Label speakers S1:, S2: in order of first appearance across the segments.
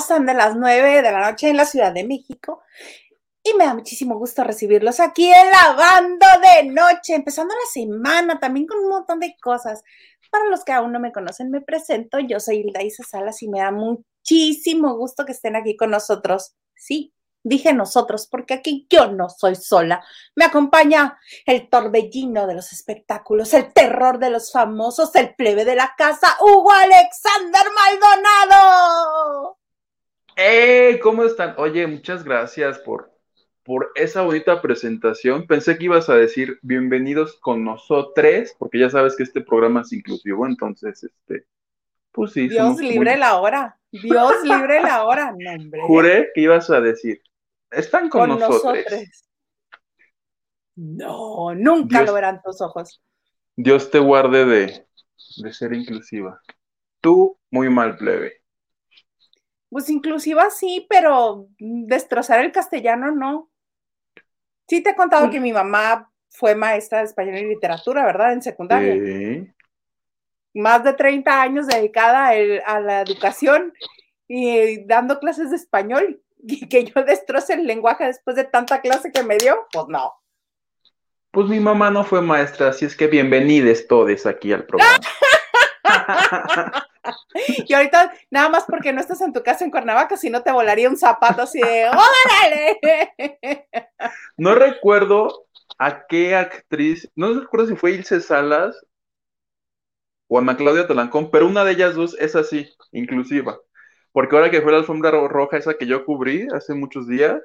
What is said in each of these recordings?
S1: pasan de las 9 de la noche en la Ciudad de México y me da muchísimo gusto recibirlos aquí en Lavando de Noche, empezando la semana también con un montón de cosas. Para los que aún no me conocen, me presento. Yo soy Hilda Isa Salas y me da muchísimo gusto que estén aquí con nosotros. Sí, dije nosotros, porque aquí yo no soy sola. Me acompaña el torbellino de los espectáculos, el terror de los famosos, el plebe de la casa, Hugo Alexander Maldonado.
S2: ¡Hey! ¿Cómo están? Oye, muchas gracias por, por esa bonita presentación. Pensé que ibas a decir bienvenidos con nosotros, porque ya sabes que este programa es inclusivo, entonces, este, pues sí.
S1: Dios libre la hora. Dios libre la hora. No,
S2: Juré que ibas a decir están con, nosotros.
S1: No, nunca lo verán tus ojos.
S2: Dios te guarde de, de ser inclusiva. Tú, muy mal, plebe.
S1: Pues inclusiva sí, pero destrozar el castellano no. Sí te he contado que mi mamá fue maestra de español y literatura, ¿verdad? En secundaria. Sí. Más de 30 años dedicada a la educación y dando clases de español. y que yo destroce el lenguaje después de tanta clase que me dio, pues no.
S2: Pues mi mamá no fue maestra, así es que bienvenidos todos aquí al programa.
S1: y ahorita, nada más porque no estás en tu casa en Cuernavaca, si no te volaría un zapato así de ¡Órale!
S2: no recuerdo a qué actriz, no recuerdo si fue Ilse Salas o Ana Claudia Talancón, pero una de ellas dos es así, inclusiva. Porque ahora que fue la alfombra roja esa que yo cubrí hace muchos días,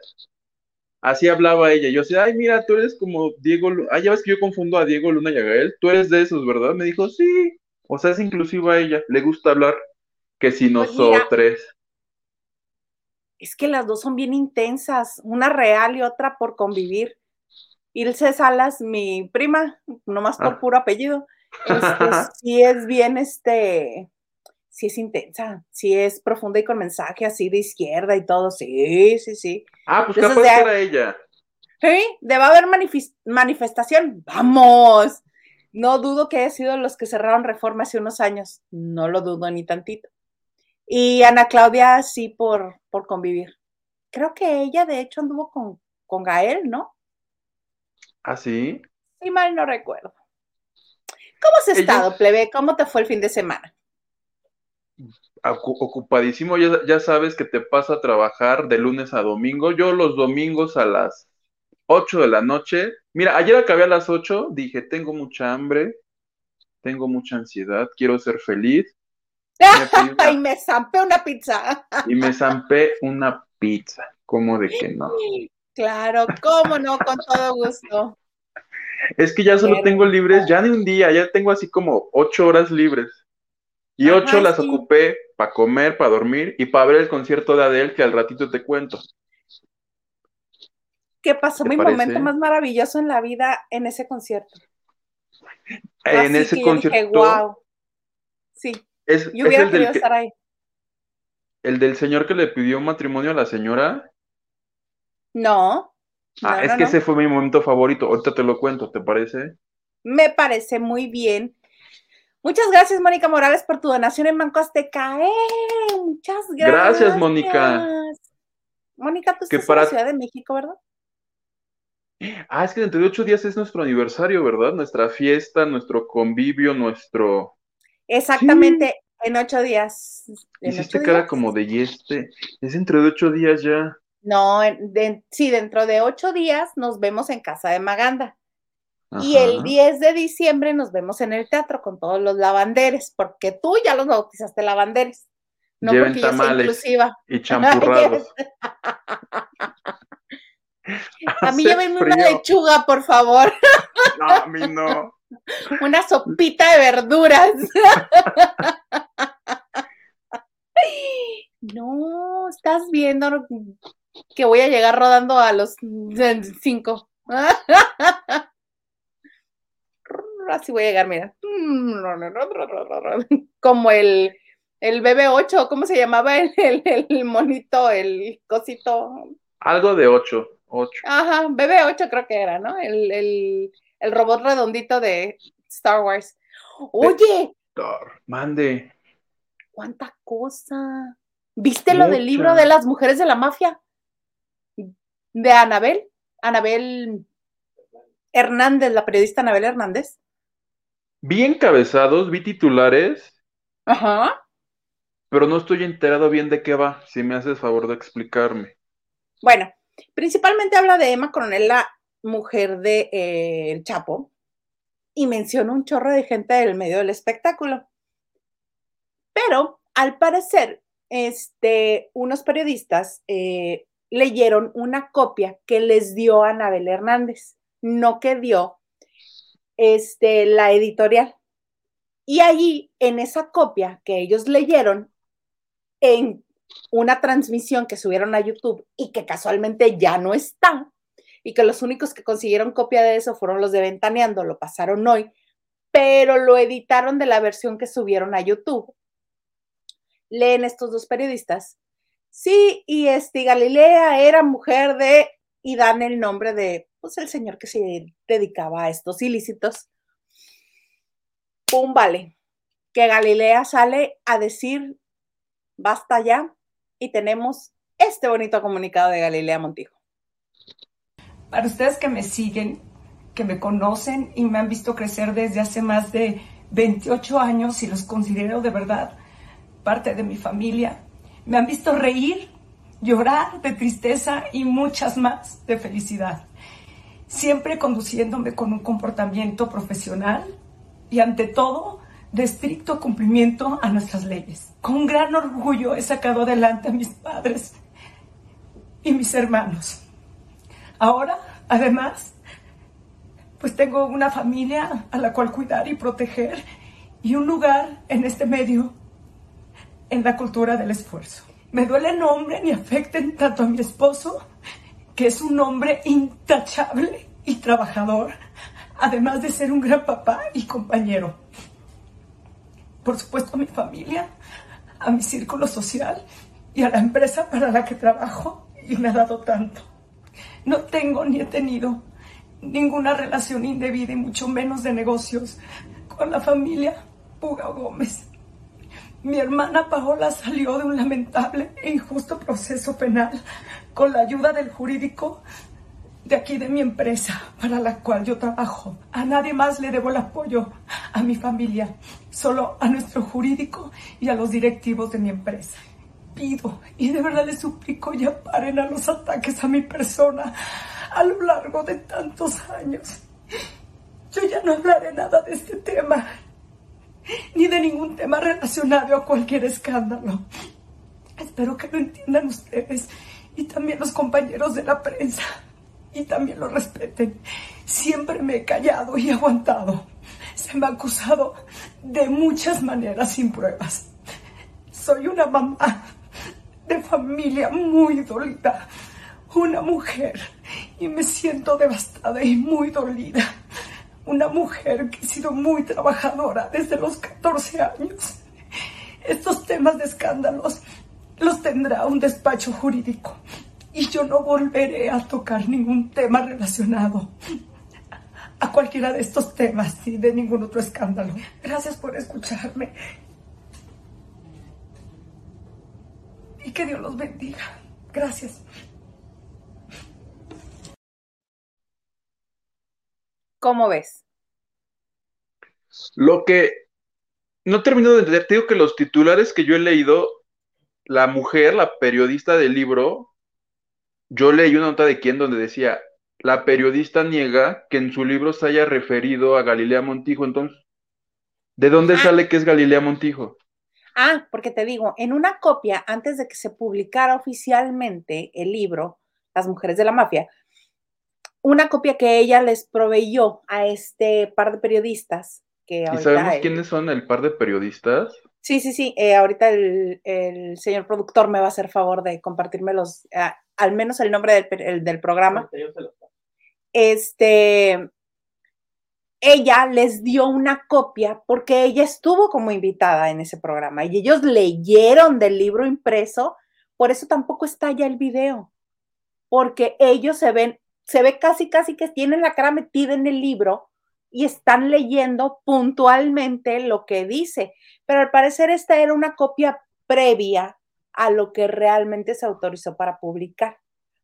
S2: así hablaba ella. Yo decía, ay, mira, tú eres como Diego Luna. Ah, ya ves que yo confundo a Diego Luna y a Gael. Tú eres de esos, ¿verdad? Me dijo, sí. O sea, es inclusiva a ella. Le gusta hablar que si pues nosotros.
S1: es que las dos son bien intensas, una real y otra por convivir. Ilse Salas, mi prima, nomás por ah. puro apellido, este, sí es bien, este, sí es intensa, sí es profunda y con mensaje así de izquierda y todo, sí, sí, sí.
S2: Ah, pues capaz de, era ella.
S1: Sí, debe haber manifestación, vamos. No dudo que haya sido los que cerraron Reforma hace unos años, no lo dudo ni tantito. Y Ana Claudia sí por, por convivir. Creo que ella de hecho anduvo con, con Gael, ¿no?
S2: ¿Ah, sí?
S1: Sí, mal no recuerdo. ¿Cómo has estado, plebe? ¿Cómo te fue el fin de semana?
S2: ocupadísimo, ya, ya, sabes que te pasa a trabajar de lunes a domingo. Yo los domingos a las 8 de la noche. Mira, ayer acabé a las 8, dije, tengo mucha hambre, tengo mucha ansiedad, quiero ser feliz.
S1: y me zampé una pizza.
S2: y me zampé una pizza, ¿cómo de que no?
S1: Claro, cómo no, con todo gusto.
S2: Es que ya solo tengo libres, ya de un día, ya tengo así como ocho horas libres. Y ocho las ocupé para comer, para dormir y para ver el concierto de Adele que al ratito te cuento.
S1: ¿Qué pasó mi momento más maravilloso en la vida en ese concierto?
S2: En ese concierto. wow.
S1: Sí. Es, yo hubiera querido estar ahí.
S2: ¿El del señor que le pidió matrimonio a la señora?
S1: No.
S2: Ah, es que ese fue mi momento favorito. Ahorita te lo cuento, ¿te parece?
S1: Me parece muy bien. Muchas gracias, Mónica Morales, por tu donación en Banco Azteca. ¡Eh! Muchas gracias.
S2: Gracias, Mónica.
S1: Mónica, tú estás en la Ciudad de México, ¿verdad?
S2: Ah, es que dentro de ocho días es nuestro aniversario, ¿verdad? Nuestra fiesta, nuestro convivio, nuestro.
S1: Exactamente, en ocho días.
S2: Hiciste cara como de este. Es dentro de ocho días ya.
S1: No, sí, dentro de ocho días nos vemos en casa de Maganda. Y el 10 de diciembre nos vemos en el teatro con todos los lavanderes, porque tú ya los bautizaste lavanderes.
S2: No porque tamales inclusiva. y champurrados.
S1: a mí llévenme una lechuga, por favor.
S2: No, a mí no.
S1: Una sopita de verduras. No, estás viendo que voy a llegar rodando a los cinco así voy a llegar, mira. Como el, el BB8, ¿cómo se llamaba el, el, monito, el cosito?
S2: Algo de 8, 8.
S1: Ajá, BB8 creo que era, ¿no? El, el, el robot redondito de Star Wars. Oye.
S2: Mande.
S1: ¿Cuánta cosa? ¿Viste lo del libro de las mujeres de la mafia? De Anabel, Anabel Hernández, la periodista Anabel Hernández.
S2: Vi encabezados, vi titulares.
S1: Ajá.
S2: Pero no estoy enterado bien de qué va, si me haces favor de explicarme.
S1: Bueno, principalmente habla de Emma Coronel, la mujer de eh, El Chapo, y menciona un chorro de gente del medio del espectáculo. Pero al parecer, este, unos periodistas eh, leyeron una copia que les dio Anabel Hernández, no que dio este, la editorial. Y allí, en esa copia que ellos leyeron, en una transmisión que subieron a YouTube y que casualmente ya no está, y que los únicos que consiguieron copia de eso fueron los de Ventaneando, lo pasaron hoy, pero lo editaron de la versión que subieron a YouTube. Leen estos dos periodistas. Sí, y este Galilea era mujer de, y dan el nombre de, pues el señor que se dedicaba a estos ilícitos. Pum, vale. Que Galilea sale a decir basta ya y tenemos este bonito comunicado de Galilea Montijo.
S3: Para ustedes que me siguen, que me conocen y me han visto crecer desde hace más de 28 años y los considero de verdad parte de mi familia, me han visto reír, llorar de tristeza y muchas más de felicidad, siempre conduciéndome con un comportamiento profesional y ante todo de estricto cumplimiento a nuestras leyes. Con gran orgullo he sacado adelante a mis padres y mis hermanos. Ahora, además, pues tengo una familia a la cual cuidar y proteger y un lugar en este medio, en la cultura del esfuerzo. Me duele el nombre ni afecten tanto a mi esposo, que es un hombre intachable y trabajador, además de ser un gran papá y compañero por supuesto a mi familia, a mi círculo social y a la empresa para la que trabajo y me ha dado tanto. No tengo ni he tenido ninguna relación indebida y mucho menos de negocios con la familia Puga Gómez. Mi hermana Paola salió de un lamentable e injusto proceso penal con la ayuda del jurídico de aquí de mi empresa para la cual yo trabajo. A nadie más le debo el apoyo, a mi familia, solo a nuestro jurídico y a los directivos de mi empresa. Pido y de verdad les suplico ya paren a los ataques a mi persona a lo largo de tantos años. Yo ya no hablaré nada de este tema, ni de ningún tema relacionado a cualquier escándalo. Espero que lo entiendan ustedes y también los compañeros de la prensa y también lo respeten. Siempre me he callado y aguantado. Se me ha acusado de muchas maneras sin pruebas. Soy una mamá de familia muy dolida, una mujer y me siento devastada y muy dolida. Una mujer que ha sido muy trabajadora desde los 14 años. Estos temas de escándalos los tendrá un despacho jurídico y yo no volveré a tocar ningún tema relacionado a cualquiera de estos temas y de ningún otro escándalo. Gracias por escucharme. Y que Dios los bendiga. Gracias.
S1: ¿Cómo ves?
S2: Lo que no termino de entender, te digo que los titulares que yo he leído, la mujer, la periodista del libro, yo leí una nota de quién donde decía, la periodista niega que en su libro se haya referido a Galilea Montijo, entonces, ¿de dónde ah. sale que es Galilea Montijo?
S1: Ah, porque te digo, en una copia, antes de que se publicara oficialmente el libro, Las Mujeres de la Mafia, una copia que ella les proveyó a este par de periodistas. Que
S2: ¿Y sabemos quiénes son el par de periodistas?
S1: Sí, sí, sí. Eh, ahorita el, señor productor me va a hacer favor de compartirme los, ah, al menos el nombre del, programa. Este, ella les dio una copia porque ella estuvo como invitada en ese programa y ellos leyeron del libro impreso, por eso tampoco está ya el video, porque ellos se ven, se ve casi, casi que tienen la cara metida en el libro y están leyendo puntualmente lo que dice, pero al parecer esta era una copia previa a lo que realmente se autorizó para publicar.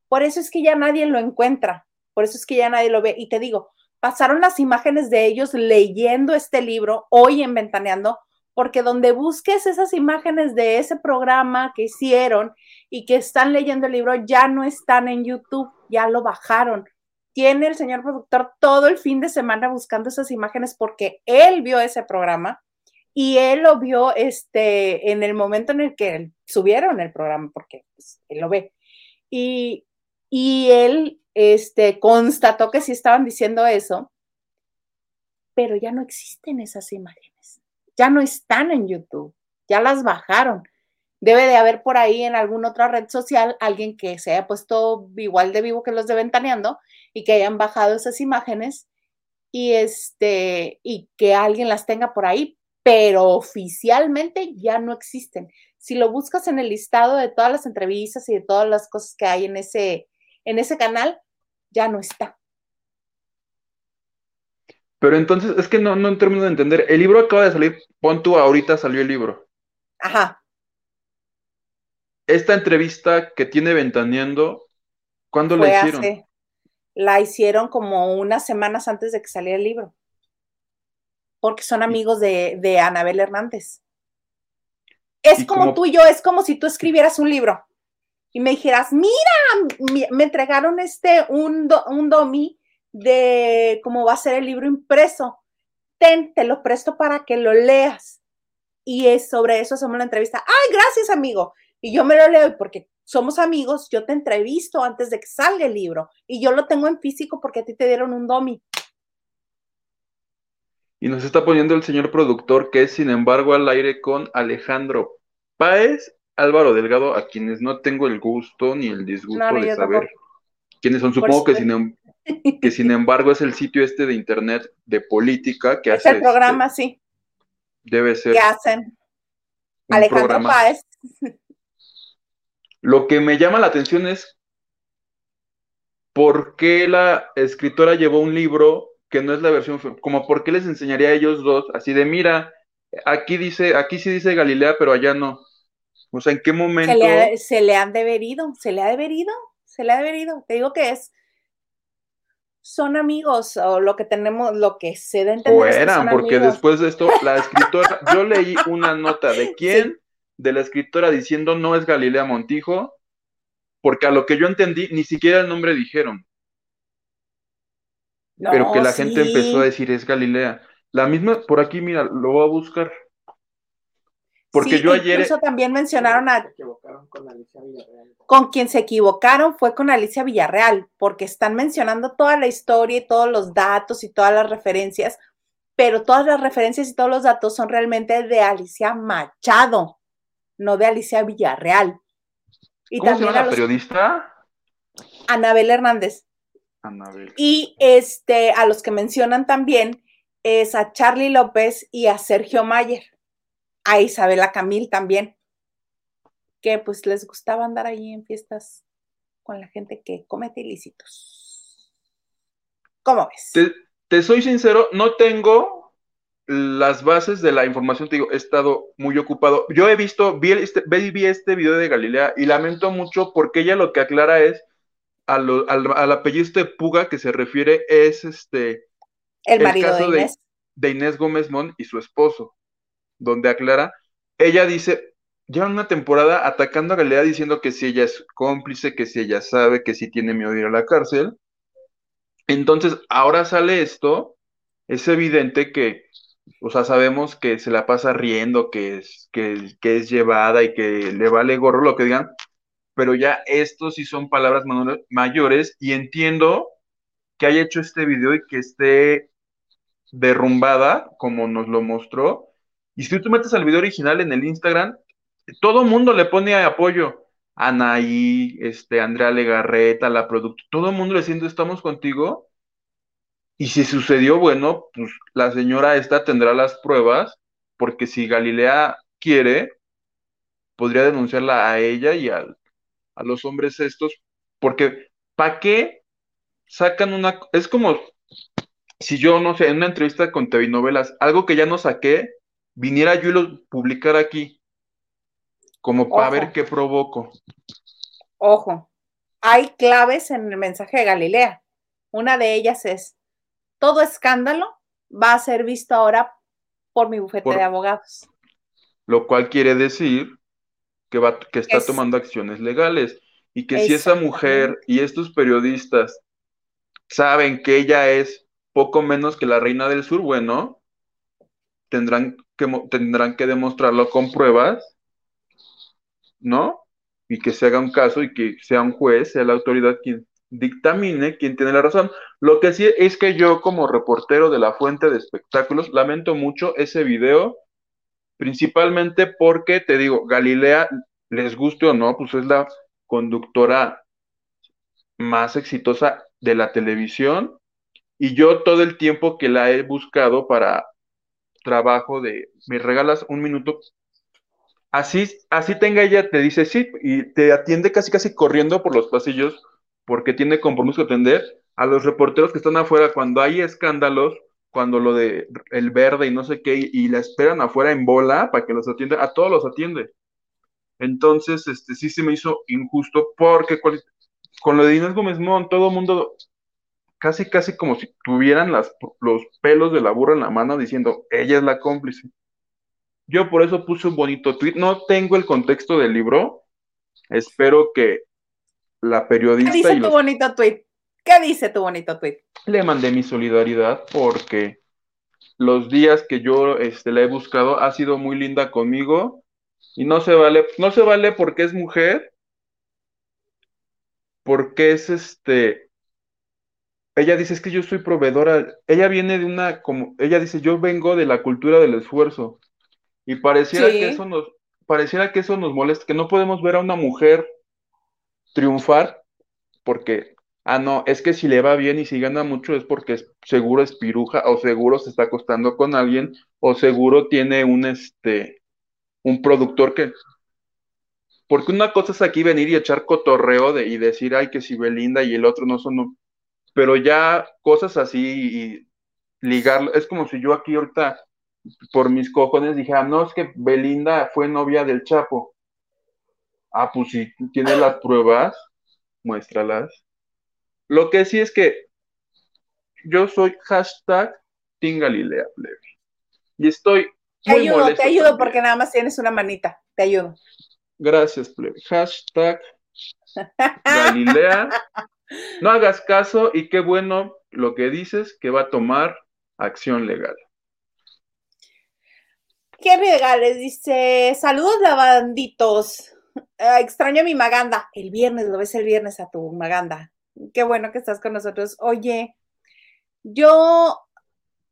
S1: Por eso es que ya nadie lo encuentra, por eso es que ya nadie lo ve. Y te digo, pasaron las imágenes de ellos leyendo este libro hoy en Ventaneando, porque donde busques esas imágenes de ese programa que hicieron y que están leyendo el libro ya no están en YouTube, ya lo bajaron. Tiene el señor productor todo el fin de semana buscando esas imágenes porque él vio ese programa y él lo vio este, en el momento en el que subieron el programa, porque pues, él lo ve. Y, y él este, constató que sí estaban diciendo eso, pero ya no existen esas imágenes, ya no están en YouTube, ya las bajaron. Debe de haber por ahí en alguna otra red social alguien que se haya puesto igual de vivo que los de Ventaneando y que hayan bajado esas imágenes y este y que alguien las tenga por ahí, pero oficialmente ya no existen. Si lo buscas en el listado de todas las entrevistas y de todas las cosas que hay en ese en ese canal, ya no está.
S2: Pero entonces, es que no, no termino de entender. El libro acaba de salir, pon tú, ahorita salió el libro.
S1: Ajá.
S2: Esta entrevista que tiene Ventaneando, ¿cuándo la hicieron?
S1: la hicieron como unas semanas antes de que saliera el libro. Porque son amigos de, de Anabel Hernández. Es como tú y yo, es como si tú escribieras un libro y me dijeras, mira, me entregaron este, un, un domi de cómo va a ser el libro impreso. Ten, te lo presto para que lo leas. Y es sobre eso hacemos la entrevista. Ay, gracias, amigo. Y yo me lo leo porque somos amigos, yo te entrevisto antes de que salga el libro y yo lo tengo en físico porque a ti te dieron un domi.
S2: Y nos está poniendo el señor productor que es, sin embargo, al aire con Alejandro Páez Álvaro Delgado, a quienes no tengo el gusto ni el disgusto de saber quiénes son. Supongo que sin, em, que sin embargo es el sitio este de internet de política que hace.
S1: Es el programa, este, sí.
S2: Debe ser.
S1: ¿Qué hacen? Alejandro Páez.
S2: Lo que me llama la atención es por qué la escritora llevó un libro que no es la versión, como por qué les enseñaría a ellos dos, así de mira, aquí dice, aquí sí dice Galilea, pero allá no. O sea, ¿en qué momento?
S1: Se le, han deberido, se le ha deberido, se le ha deberido. Te digo que es, son amigos o lo que tenemos, lo que se da
S2: entender. O eran, porque después de esto, la escritora, yo leí una nota de quién, de la escritora diciendo no es Galilea Montijo, porque a lo que yo entendí, ni siquiera el nombre dijeron. Pero que la gente empezó a decir es Galilea. La misma, por aquí, mira, lo voy a buscar. Porque yo ayer.
S1: Incluso también mencionaron a. con, Alicia Villarreal. con quien se equivocaron fue con Alicia Villarreal, porque están mencionando toda la historia y todos los datos y todas las referencias, pero todas las referencias y todos los datos son realmente de Alicia Machado, no de Alicia Villarreal.
S2: Y ¿Cómo también se llama la periodista?
S1: Anabel Hernández.
S2: Anabel.
S1: Y este, a los que mencionan también es a Charlie López y a Sergio Mayer a Isabela Camil también, que pues les gustaba andar ahí en fiestas con la gente que comete ilícitos. ¿Cómo ves?
S2: Te, soy sincero, no tengo las bases de la información, te digo, he estado muy ocupado. Yo he visto, vi este, vi este video de Galilea y lamento mucho porque ella lo que aclara es al, al, apellido de Puga que se refiere es este
S1: el, marido de Inés.
S2: de Inés Gómez Mon y su esposo donde aclara, ella dice, lleva una temporada atacando a Galilea diciendo que si ella es cómplice, que si ella sabe, que si tiene miedo de ir a la cárcel. Entonces, ahora sale esto, es evidente que, o sea, sabemos que se la pasa riendo, que es, que, que es llevada y que le vale gorro lo que digan, pero ya estos sí son palabras mayores y entiendo que haya hecho este video y que esté derrumbada, como nos lo mostró, y si tú metes al video original en el Instagram, todo mundo le pone apoyo. Anaí, este, Andrea Legarreta, la producto, todo el mundo le siente estamos contigo. Y si sucedió, bueno, pues la señora esta tendrá las pruebas, porque si Galilea quiere, podría denunciarla a ella y a los hombres estos, porque ¿para qué sacan una... Es como si yo, no sé, en una entrevista con TV Novelas, algo que ya no saqué, viniera yo y lo publicara aquí. como para ver qué provoco.
S1: Ojo, hay claves en el mensaje de Galilea. Una de ellas es, todo escándalo va a ser visto ahora por mi bufete de abogados.
S2: Lo cual quiere decir que, va, que está tomando acciones legales y que si esa mujer y estos periodistas saben que ella es poco menos que la reina del sur, bueno, tendrán que, tendrán que demostrarlo con pruebas, ¿no? Y que se haga un caso y que sea un juez, sea la autoridad quien dictamine quién tiene la razón. Lo que sí es que yo como reportero de la fuente de espectáculos lamento mucho ese video, principalmente porque, te digo, Galilea, les guste o no, pues es la conductora más exitosa de la televisión. Y yo todo el tiempo que la he buscado para trabajo de, me regalas un minuto, así, así tenga ella, te dice sí y te atiende casi casi corriendo por los pasillos porque tiene compromiso de atender a los reporteros que están afuera cuando hay escándalos, cuando lo de el verde y no sé qué, y, la esperan afuera en bola para que los atienda, a todos los atiende. Entonces, este sí se me hizo injusto porque con lo de Inés Gómez Mon, todo el mundo casi, casi como si tuvieran las, los pelos de la burra en la mano diciendo, ella es la cómplice. Yo por eso puse un bonito tweet. No tengo el contexto del libro. Espero que la periodista.
S1: ¿Qué dice tu bonito tweet? ¿Qué dice tu bonito tweet?
S2: Le mandé mi solidaridad porque los días que yo este, la he buscado ha sido muy linda conmigo y no se vale, no se vale porque es mujer, porque es este, ella dice es que yo soy proveedora, ella viene de una, como, ella dice yo vengo de la cultura del esfuerzo y pareciera que eso nos, pareciera que eso nos molesta, que no podemos ver a una mujer triunfar porque, ah, no, es que si le va bien y si gana mucho es porque seguro es piruja o seguro se está acostando con alguien o seguro tiene un, este, un productor que... Porque una cosa es aquí venir y echar cotorreo y decir, ay, que si Belinda y el otro no son... Pero ya cosas así y ligarlo, es como si yo aquí ahorita por mis cojones dijera, no, es que Belinda fue novia del Chapo. Ah, pues si tienes las pruebas, muéstralas. Lo que sí es que yo soy hashtag Tingalilea Y estoy.
S1: Te ayudo, te ayudo porque nada más tienes una manita. Te ayudo.
S2: Gracias, plebe. Hashtag Galilea. No hagas caso y qué bueno lo que dices que va a tomar acción legal.
S1: Qué regales, dice, saludos lavanditos. Ah, extraño a mi Maganda. El viernes, lo ves el viernes a tu Maganda. Qué bueno que estás con nosotros. Oye, yo,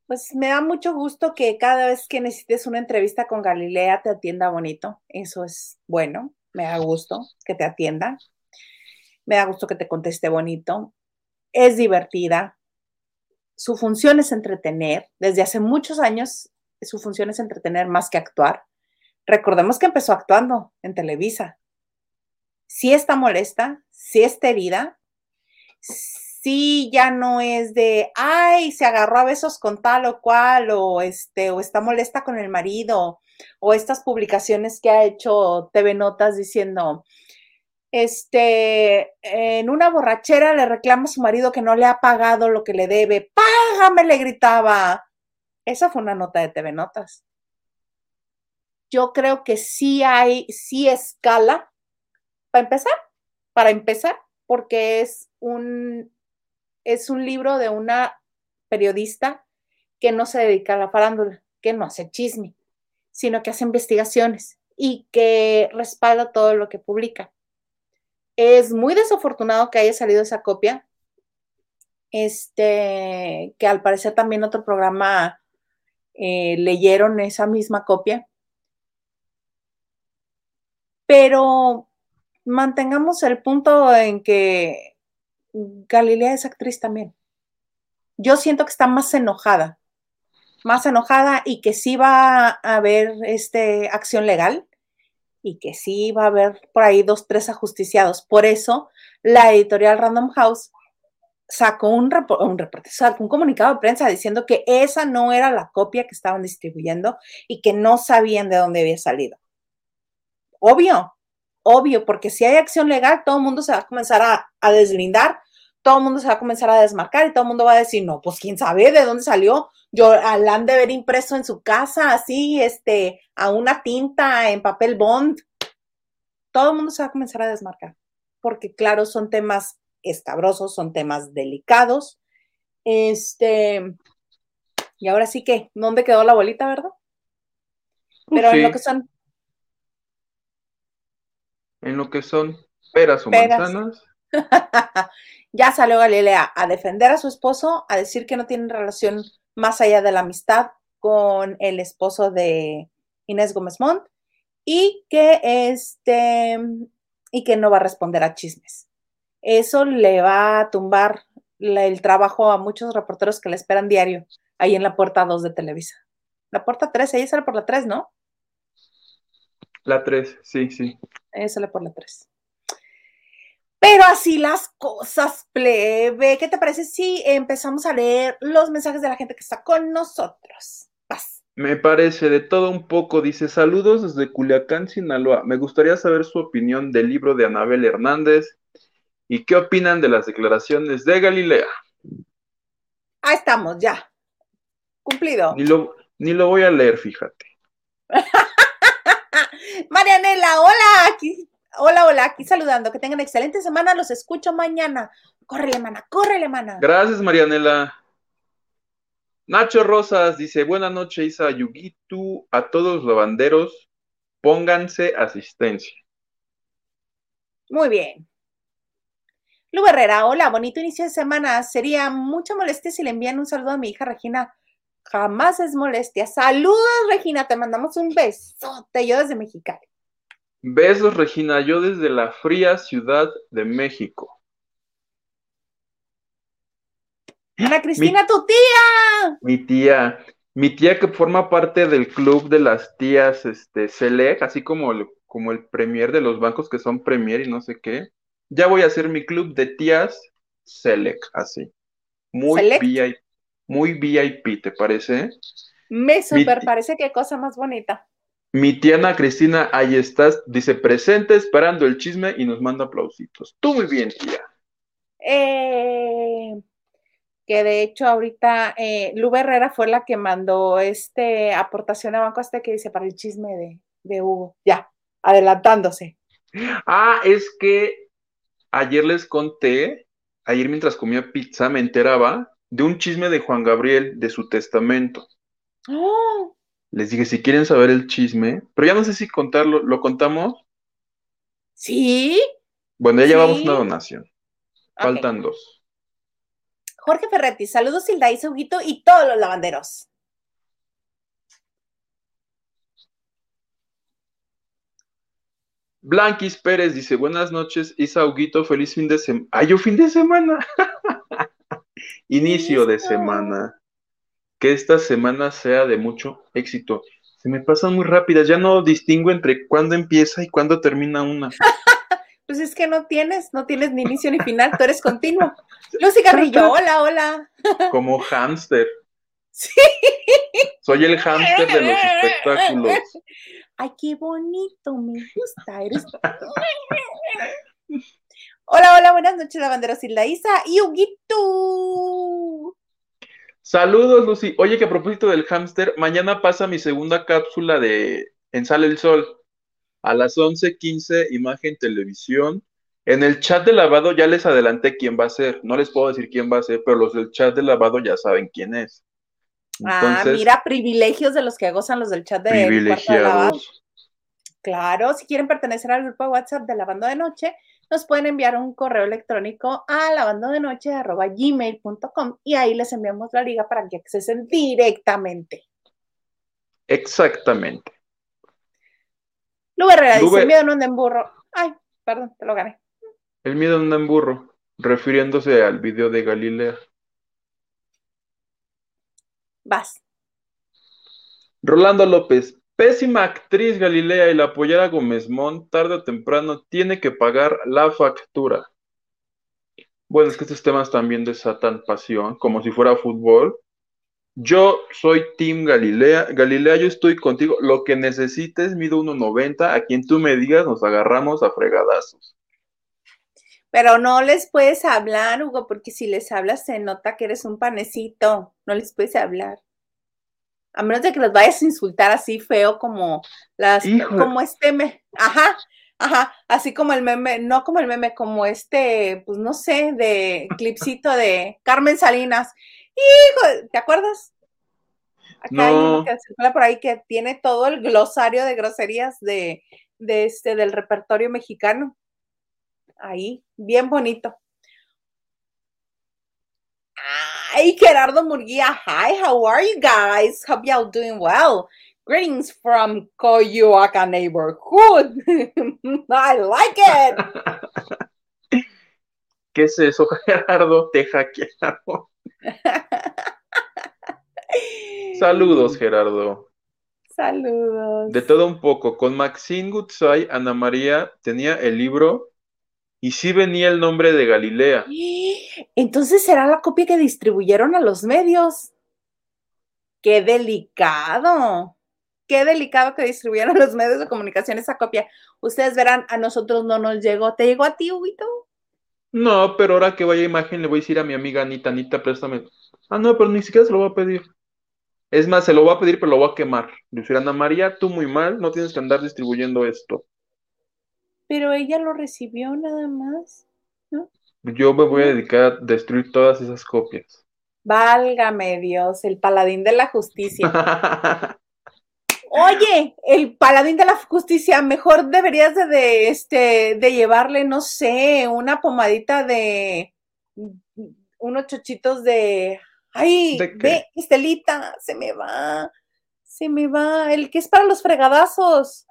S1: pues me da mucho gusto que cada vez que necesites una entrevista con Galilea te atienda bonito. Eso es bueno. Me da gusto que te atienda. Me da gusto que te conteste bonito. Es divertida. Su función es entretener. Desde hace muchos años, su función es entretener más que actuar. Recordemos que empezó actuando en Televisa. Si está molesta, si está herida, si ya no es de, ay, se agarró a besos con tal o cual, o, este, o está molesta con el marido, o estas publicaciones que ha hecho TV Notas diciendo, este, en una borrachera le reclama a su marido que no le ha pagado lo que le debe, págame, le gritaba. Esa fue una nota de TV Notas yo creo que sí hay, sí escala, para empezar, para empezar, porque es un, es un libro de una periodista que no se dedica a la farándula, que no hace chisme, sino que hace investigaciones y que respalda todo lo que publica. Es muy desafortunado que haya salido esa copia. Este, que al parecer también otro programa eh, leyeron esa misma copia pero mantengamos el punto en que Galilea es actriz también. Yo siento que está más enojada, más enojada y que sí va a haber este, acción legal y que sí va a haber por ahí dos, tres ajusticiados. Por eso la editorial Random House sacó un, un, sacó un comunicado de prensa diciendo que esa no era la copia que estaban distribuyendo y que no sabían de dónde había salido obvio, obvio, porque si hay acción legal, todo el mundo se va a comenzar a, a deslindar, todo el mundo se va a comenzar a desmarcar y todo el mundo va a decir, no, pues quién sabe de dónde salió. Yo la han de ver impreso en su casa, así, este, a una tinta en papel bond. Todo el mundo se va a comenzar a desmarcar, porque claro, son temas escabrosos, son temas delicados. Este, y ahora sí que, ¿dónde quedó la bolita, verdad? Pero en lo que son.
S2: En lo que son peras o manzanas.
S1: ya salió Galilea a defender a su esposo, a decir que no tienen relación más allá de la amistad con el esposo de Inés Gómez Montt y que este y que no va a responder a chismes. Eso le va a tumbar el trabajo a muchos reporteros que le esperan diario ahí en la puerta 2 de Televisa. La puerta 3, ella sale por la 3, ¿no?
S2: La 3, sí, sí.
S1: Sale por la 3. Pero así las cosas, plebe. ¿Qué te parece si empezamos a leer los mensajes de la gente que está con nosotros? Vas.
S2: Me parece de todo un poco. Dice, saludos desde Culiacán, Sinaloa. Me gustaría saber su opinión del libro de Anabel Hernández y qué opinan de las declaraciones de Galilea.
S1: Ahí estamos, ya. Cumplido.
S2: Ni lo, ni lo voy a leer, fíjate.
S1: Marianela, hola, aquí Hola, hola, aquí saludando. Que tengan excelente semana. Los escucho mañana. Córrele, mana, córrele, mana.
S2: Gracias, Marianela. Nacho Rosas dice: Buenas noches, Isa Yugitu. A todos los lavanderos, pónganse asistencia.
S1: Muy bien. Lu Herrera, hola, bonito inicio de semana. Sería mucha molestia si le envían un saludo a mi hija Regina. Jamás es molestia. Saludos, Regina, te mandamos un besote. Yo desde Mexicali.
S2: Besos, Regina, yo desde la fría Ciudad de México.
S1: Ana Cristina, tu tía.
S2: Mi tía, mi tía que forma parte del club de las tías este, Select, así como el, como el premier de los bancos que son premier y no sé qué. Ya voy a hacer mi club de tías Select, así. Muy VIP, muy VIP, ¿te parece?
S1: Me super parece qué cosa más bonita.
S2: Mi tía Ana Cristina, ahí estás, dice presente, esperando el chisme y nos manda aplausitos. Tú muy bien, tía.
S1: Eh, que de hecho ahorita eh, Lu Herrera fue la que mandó este aportación a Banco Azteca que dice para el chisme de, de Hugo. Ya, adelantándose.
S2: Ah, es que ayer les conté, ayer mientras comía pizza me enteraba de un chisme de Juan Gabriel, de su testamento.
S1: ¡Oh!
S2: Les dije, si quieren saber el chisme, pero ya no sé si contarlo, ¿lo contamos?
S1: Sí.
S2: Bueno, ya llevamos una donación. Faltan dos.
S1: Jorge Ferretti, saludos Hilda y y todos los lavanderos.
S2: Blanquis Pérez dice, buenas noches, Isa Huguito, feliz fin de semana. ¡Ay, yo fin de semana! Inicio de semana que esta semana sea de mucho éxito. Se me pasan muy rápidas, ya no distingo entre cuándo empieza y cuándo termina una.
S1: pues es que no tienes, no tienes ni inicio ni final, tú eres continuo. Lucy Carrillo, hola, hola.
S2: Como hámster.
S1: Sí.
S2: Soy el hámster de los espectáculos.
S1: Ay, qué bonito, me gusta. Eres... hola, hola, buenas noches, lavanderos y la Isa y Huguito.
S2: Saludos, Lucy. Oye, que a propósito del hámster, mañana pasa mi segunda cápsula de En Sale el Sol. A las 11:15, imagen televisión. En el chat de lavado ya les adelanté quién va a ser. No les puedo decir quién va a ser, pero los del chat de lavado ya saben quién es.
S1: ah, mira, privilegios de los que gozan los del chat de privilegiados. Claro, si quieren pertenecer al grupo de WhatsApp de Lavando de Noche, nos pueden enviar un correo electrónico a lavandodenoche.gmail.com y ahí les enviamos la liga para que accesen directamente.
S2: Exactamente.
S1: Lu Herrera dice, el miedo no anda en burro. Ay, perdón, te lo gané.
S2: El miedo no anda en burro, refiriéndose al video de Galilea.
S1: Vas.
S2: Rolando López, Pésima actriz Galilea y la apoyara Gómez Mont, tarde o temprano tiene que pagar la factura. Bueno, es que estos temas también desatan pasión, como si fuera fútbol. Yo soy Team Galilea. Galilea, yo estoy contigo. Lo que necesites, mido 1.90. A quien tú me digas, nos agarramos a fregadazos.
S1: Pero no les puedes hablar, Hugo, porque si les hablas se nota que eres un panecito. No les puedes hablar. A menos de que los vayas a insultar así feo como las, como este me, ajá, ajá, así como el meme, no como el meme, como este, pues no sé, de clipcito de Carmen Salinas. Hijo, ¿te acuerdas? Acá hay uno que circula por ahí que tiene todo el glosario de groserías de, de este, del repertorio mexicano. Ahí, bien bonito. Hi, Gerardo Murguía. Hi, how are you guys? Hope y'all doing well. Greetings from Coyoacán neighborhood. I like it.
S2: ¿Qué es eso, Gerardo? Te hackearon. Saludos, Gerardo.
S1: Saludos.
S2: De todo un poco. Con Maxine Gutzai, Ana María tenía el libro y sí venía el nombre de Galilea.
S1: Entonces será la copia que distribuyeron a los medios. Qué delicado. Qué delicado que distribuyeron los medios de comunicación esa copia. Ustedes verán, a nosotros no nos llegó. ¿Te llegó a ti, Huguito?
S2: No, pero ahora que vaya imagen le voy a decir a mi amiga Anita, Anita, préstame. Ah, no, pero ni siquiera se lo voy a pedir. Es más, se lo voy a pedir, pero lo voy a quemar. Decir, Ana María, tú muy mal, no tienes que andar distribuyendo esto
S1: pero ella lo recibió nada más, ¿no?
S2: Yo me voy a dedicar a destruir todas esas copias.
S1: Válgame Dios, el paladín de la justicia. Oye, el paladín de la justicia, mejor deberías de, este, de llevarle, no sé, una pomadita de unos chochitos de, ay, ve, Estelita, se me va, se me va, el que es para los fregadazos.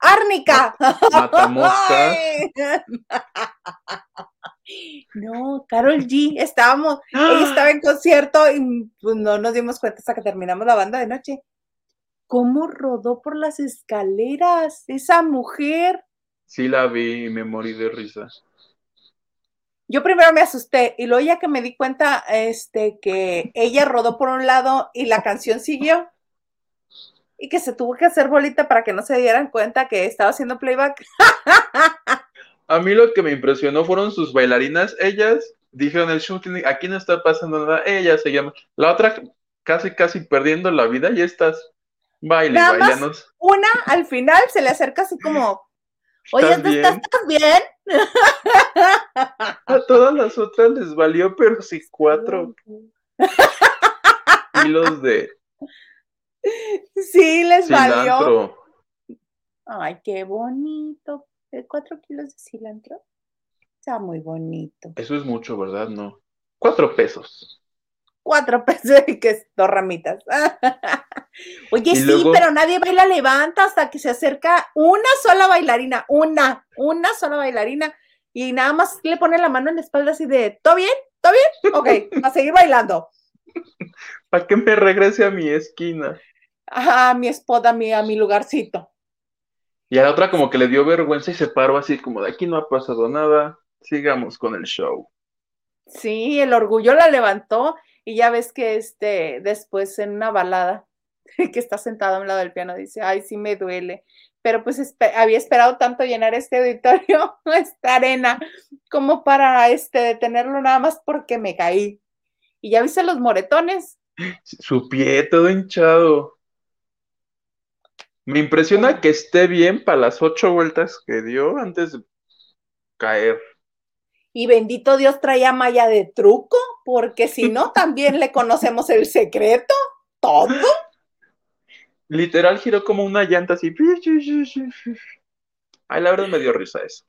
S1: ¡Árnica! No, Carol G, estábamos, ella estaba en concierto y pues, no nos dimos cuenta hasta que terminamos la banda de noche. ¿Cómo rodó por las escaleras esa mujer?
S2: Sí la vi y me morí de risa.
S1: Yo primero me asusté y luego ya que me di cuenta este, que ella rodó por un lado y la canción siguió, y que se tuvo que hacer bolita para que no se dieran cuenta que estaba haciendo playback.
S2: A mí lo que me impresionó fueron sus bailarinas. Ellas dijeron el shooting, aquí no está pasando nada. Ella se llama. La otra casi, casi perdiendo la vida y estás baile, bailanos.
S1: Una al final se le acerca así como, oye, ¿estás, ¿estás bien?
S2: A todas las otras les valió, pero sí cuatro kilos de
S1: Sí, les valió. Ay, qué bonito. ¿Cuatro kilos de cilantro? Está muy bonito.
S2: Eso es mucho, ¿verdad? No. Cuatro pesos.
S1: Cuatro pesos y que dos ramitas. Oye, sí, pero nadie baila levanta hasta que se acerca una sola bailarina, una, una sola bailarina, y nada más le pone la mano en la espalda así de, ¿todo bien? ¿Todo bien? Ok, a seguir bailando.
S2: Para que me regrese a mi esquina
S1: a mi a mi, a mi lugarcito.
S2: Y a la otra como que le dio vergüenza y se paró así como de aquí no ha pasado nada, sigamos con el show.
S1: Sí, el orgullo la levantó y ya ves que este después en una balada que está sentado a un lado del piano dice, ay, sí me duele, pero pues había esperado tanto llenar este auditorio, esta arena, como para este detenerlo nada más porque me caí. Y ya viste los moretones.
S2: Su pie todo hinchado. Me impresiona que esté bien para las ocho vueltas que dio antes de caer.
S1: Y bendito Dios traía malla de truco, porque si no, también le conocemos el secreto, todo.
S2: Literal giró como una llanta así. Ay, la verdad me dio risa eso.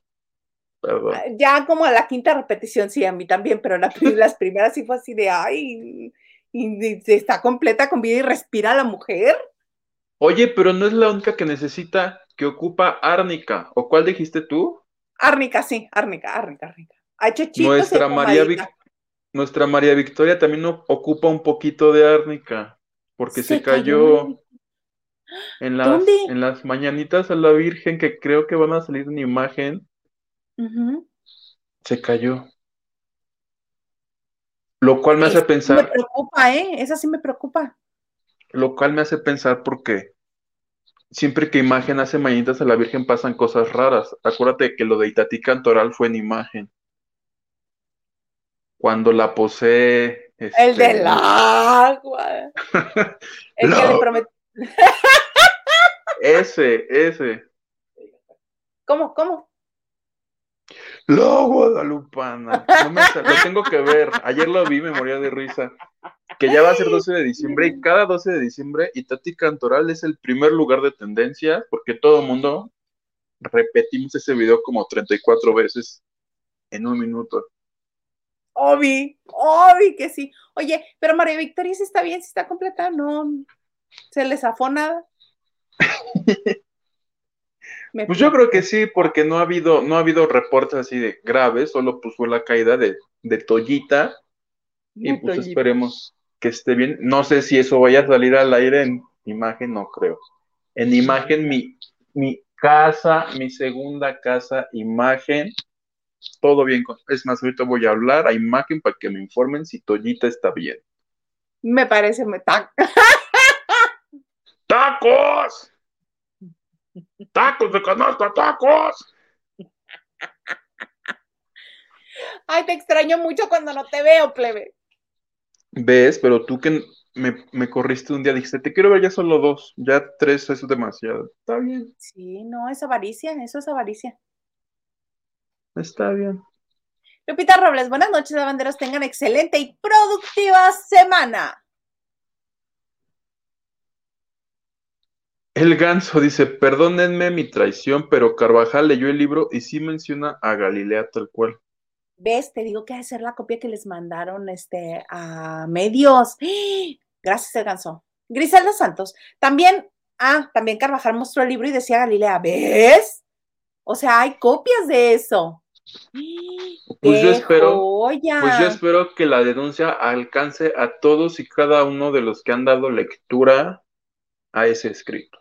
S2: Ah,
S1: ya como a la quinta repetición, sí, a mí también, pero las primeras sí fue así de, ay, y está completa con vida y respira la mujer.
S2: Oye, pero no es la única que necesita, que ocupa árnica. ¿O cuál dijiste tú?
S1: Árnica, sí, árnica, árnica, árnica.
S2: Nuestra María, Nuestra María Victoria también ocupa un poquito de árnica, porque se, cayó, en las, en las mañanitas a la Virgen, que creo que van a salir en imagen. Se cayó. Lo cual me hace
S1: sí Me
S2: pensar,
S1: preocupa, ¿eh? Esa sí me preocupa.
S2: Lo cual me hace pensar porque siempre que imagen hace mañanitas a la Virgen pasan cosas raras. Acuérdate que lo de Itatí Cantoral fue en imagen. Cuando la posee,
S1: El
S2: este,
S1: del agua. El que le prometió.
S2: ese, ese.
S1: ¿Cómo? ¿Cómo?
S2: La Guadalupana. No me lo tengo que ver. Ayer lo vi, me moría de risa. Que ya va a ser 12 de diciembre y cada 12 de diciembre Itati Cantoral es el primer lugar de tendencia porque todo el mundo repetimos ese video como 34 veces en un minuto.
S1: Obi, Obi que sí. Oye, pero María Victoria sí está bien, sí está completa, no se le zafó nada.
S2: Pues yo creo que sí, porque no ha habido, no ha habido reportes así de graves, solo pues fue la caída de, de Toyita y pues esperemos que esté bien. No sé si eso vaya a salir al aire en imagen, no creo. En imagen, mi, mi casa, mi segunda casa, imagen, todo bien. con- Es más, ahorita voy a hablar a imagen para que me informen si Toyita está bien.
S1: Me parece me ta-
S2: ¡Tacos! ¡Tacos de canasta, tacos!
S1: Ay, te extraño mucho cuando no te veo, plebe.
S2: ¿Ves? Pero tú que me, me corriste un día, dijiste, te quiero ver ya solo dos, ya tres eso es demasiado. Está bien,
S1: Sí, no, es avaricia, eso es avaricia.
S2: está bien.
S1: Lupita Robles, buenas noches, lavanderos. Tengan excelente y productiva semana.
S2: El ganso dice, perdónenme mi traición, pero Carvajal leyó el libro y sí menciona a Galilea tal cual.
S1: ¿Ves? Te digo que ha de ser la copia que les mandaron este, a medios. Gracias, el ganso. Griselda Santos. También, ah, también Carvajal mostró el libro y decía Galilea, ¿ves? O sea, hay copias de eso.
S2: Pues yo
S1: ¡Qué
S2: espero,
S1: joya!
S2: pues yo espero que la denuncia alcance a todos y cada uno de los que han dado lectura a ese escrito.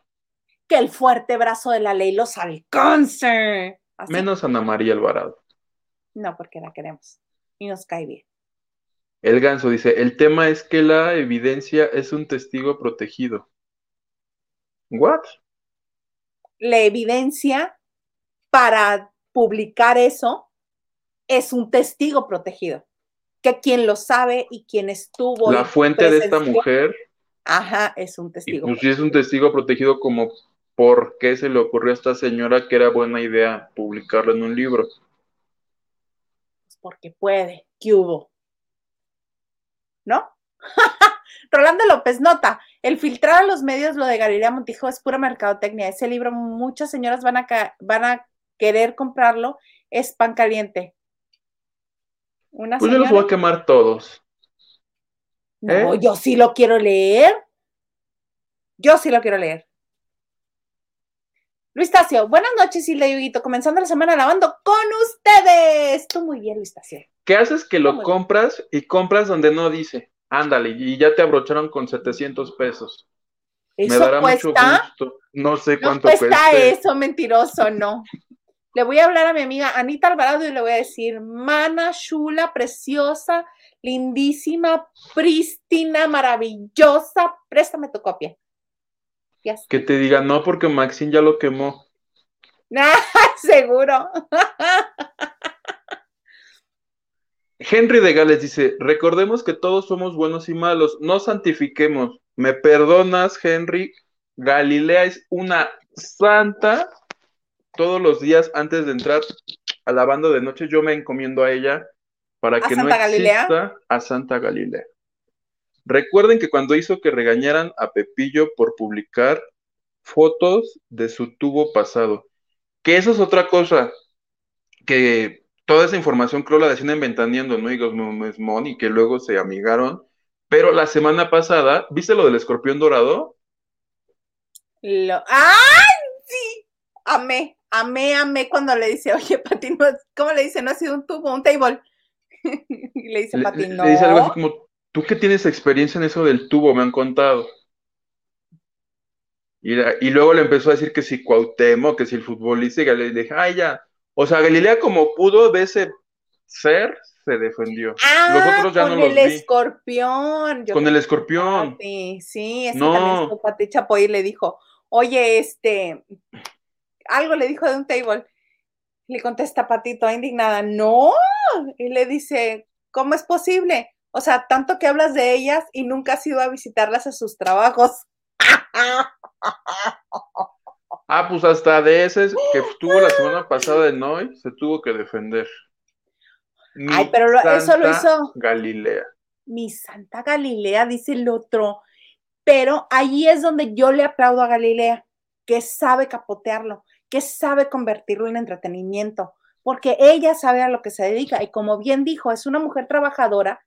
S1: Que el fuerte brazo de la ley los alcance. Así.
S2: Menos Ana María Alvarado.
S1: No, porque la queremos. Y nos cae bien.
S2: El ganso dice, el tema es que la evidencia es un testigo protegido. ¿What?
S1: La evidencia para publicar eso es un testigo protegido. Que quien lo sabe y quien estuvo.
S2: La
S1: y
S2: fuente de esta mujer,
S1: Ajá, es un
S2: y
S1: testigo.
S2: pues si es un testigo protegido como por qué se le ocurrió a esta señora que era buena idea publicarlo en un libro.
S1: Porque puede. ¿Qué hubo? ¿No? Rolando López nota, el filtrar a los medios lo de Galilea Montijo es pura mercadotecnia. Ese libro muchas señoras van a, van a querer comprarlo, es pan caliente. Una
S2: Pues yo los voy a quemar todos.
S1: No,
S2: ¿Eh?
S1: yo sí lo quiero leer. Yo sí lo quiero leer. Luis Tacio, buenas noches, Hilda y Huguito, comenzando la semana lavando con ustedes. Tú muy bien, Luis Tacio.
S2: ¿Qué haces que lo compras y compras donde no dice? Ándale, y ya te abrocharon con 700 pesos. Me
S1: ¿Eso
S2: dará mucho
S1: cuesta?
S2: gusto. No sé
S1: No
S2: cuánto
S1: cuesta
S2: cueste.
S1: eso, mentiroso, no. Le voy a hablar a mi amiga Anita Alvarado y le voy a decir, mana, chula, preciosa, lindísima, prístina, maravillosa, préstame tu copia. Ya.
S2: Que te diga, no, porque Maxine ya lo quemó.
S1: Ah, seguro.
S2: Henry de Gales dice, recordemos que todos somos buenos y malos, no santifiquemos. ¿Me perdonas, Henry? Galilea es una santa. Todos los días antes de entrar a la banda de noche, yo me encomiendo a ella para
S1: ¿A
S2: que no
S1: Santa Galilea?
S2: a Santa Galilea. Recuerden que cuando hizo que regañaran a Pepillo por publicar fotos de su tubo pasado, que eso es otra cosa, que toda esa información creo la decían en Ventaneando, ¿no? Y Gosmon y que luego se amigaron. Pero la semana pasada, ¿viste lo del escorpión dorado?
S1: Lo... ¡Ay! Sí. Amé, amé, amé cuando le dice, oye, Pati, no, ¿cómo le dice? No ha sido un tubo, un table. y le dice Pati, no.
S2: le dice algo así como, tú que tienes experiencia en eso del tubo, me han contado. Y, luego le empezó a decir que si Cuauhtémoc, que si el futbolista, y le dije, ay, ya. O sea, Galilea como pudo de ese ser, se defendió.
S1: Ah,
S2: los otros ya
S1: con
S2: no los
S1: el
S2: vi.
S1: escorpión. Yo
S2: Con el escorpión.
S1: Pati, Sí, ese
S2: No.
S1: también Pati Chapoy le dijo, oye, este, algo le dijo de un table. Le contesta Pati toda indignada, no. Y le dice, ¿cómo es posible? O sea, tanto que hablas de ellas y nunca has ido a visitarlas a sus trabajos.
S2: Ah, pues hasta de ese que estuvo la semana pasada en hoy, se tuvo que defender. Mi
S1: Ay, pero lo- eso lo hizo-
S2: Galilea.
S1: Mi Santa Galilea, dice el otro. Pero ahí es donde yo le aplaudo a Galilea, que sabe capotearlo, que sabe convertirlo en entretenimiento, porque ella sabe a lo que se dedica. Y como bien dijo, es una mujer trabajadora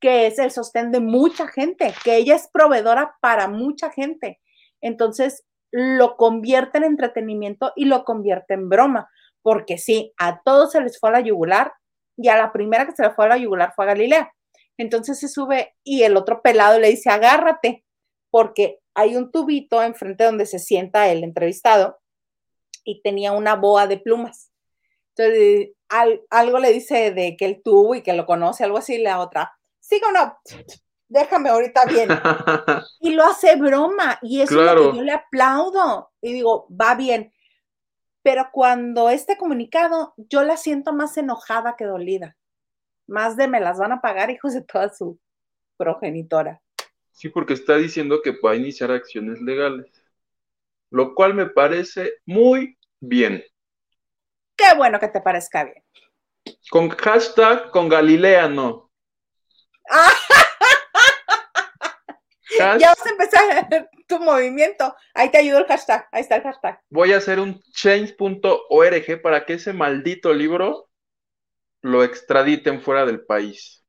S1: que es el sostén de mucha gente, que ella es proveedora para mucha gente. Entonces, lo convierte en entretenimiento y lo convierte en broma, porque sí, a todos se les fue a la yugular y a la primera que se le fue a la yugular fue a Galilea. Entonces se sube y el otro pelado le dice, agárrate, porque hay un tubito enfrente donde se sienta el entrevistado y tenía una boa de plumas. Entonces, al- algo le dice de que el tubo y que lo conoce, algo así, la otra, sí o no, déjame ahorita bien. Y lo hace broma, y eso es lo que yo le aplaudo. Y digo, va bien. Pero cuando este comunicado, yo la siento más enojada que dolida. Más de me las van a pagar, hijos de toda su progenitora.
S2: Sí, porque está diciendo que va a iniciar acciones legales, lo cual me parece muy bien.
S1: Qué bueno que te parezca bien.
S2: Con hashtag con Galilea no.
S1: Ya vas a empezar tu movimiento. Ahí te ayudo el hashtag. Ahí está el hashtag.
S2: voy a hacer un change.org para que ese maldito libro lo extraditen fuera del país.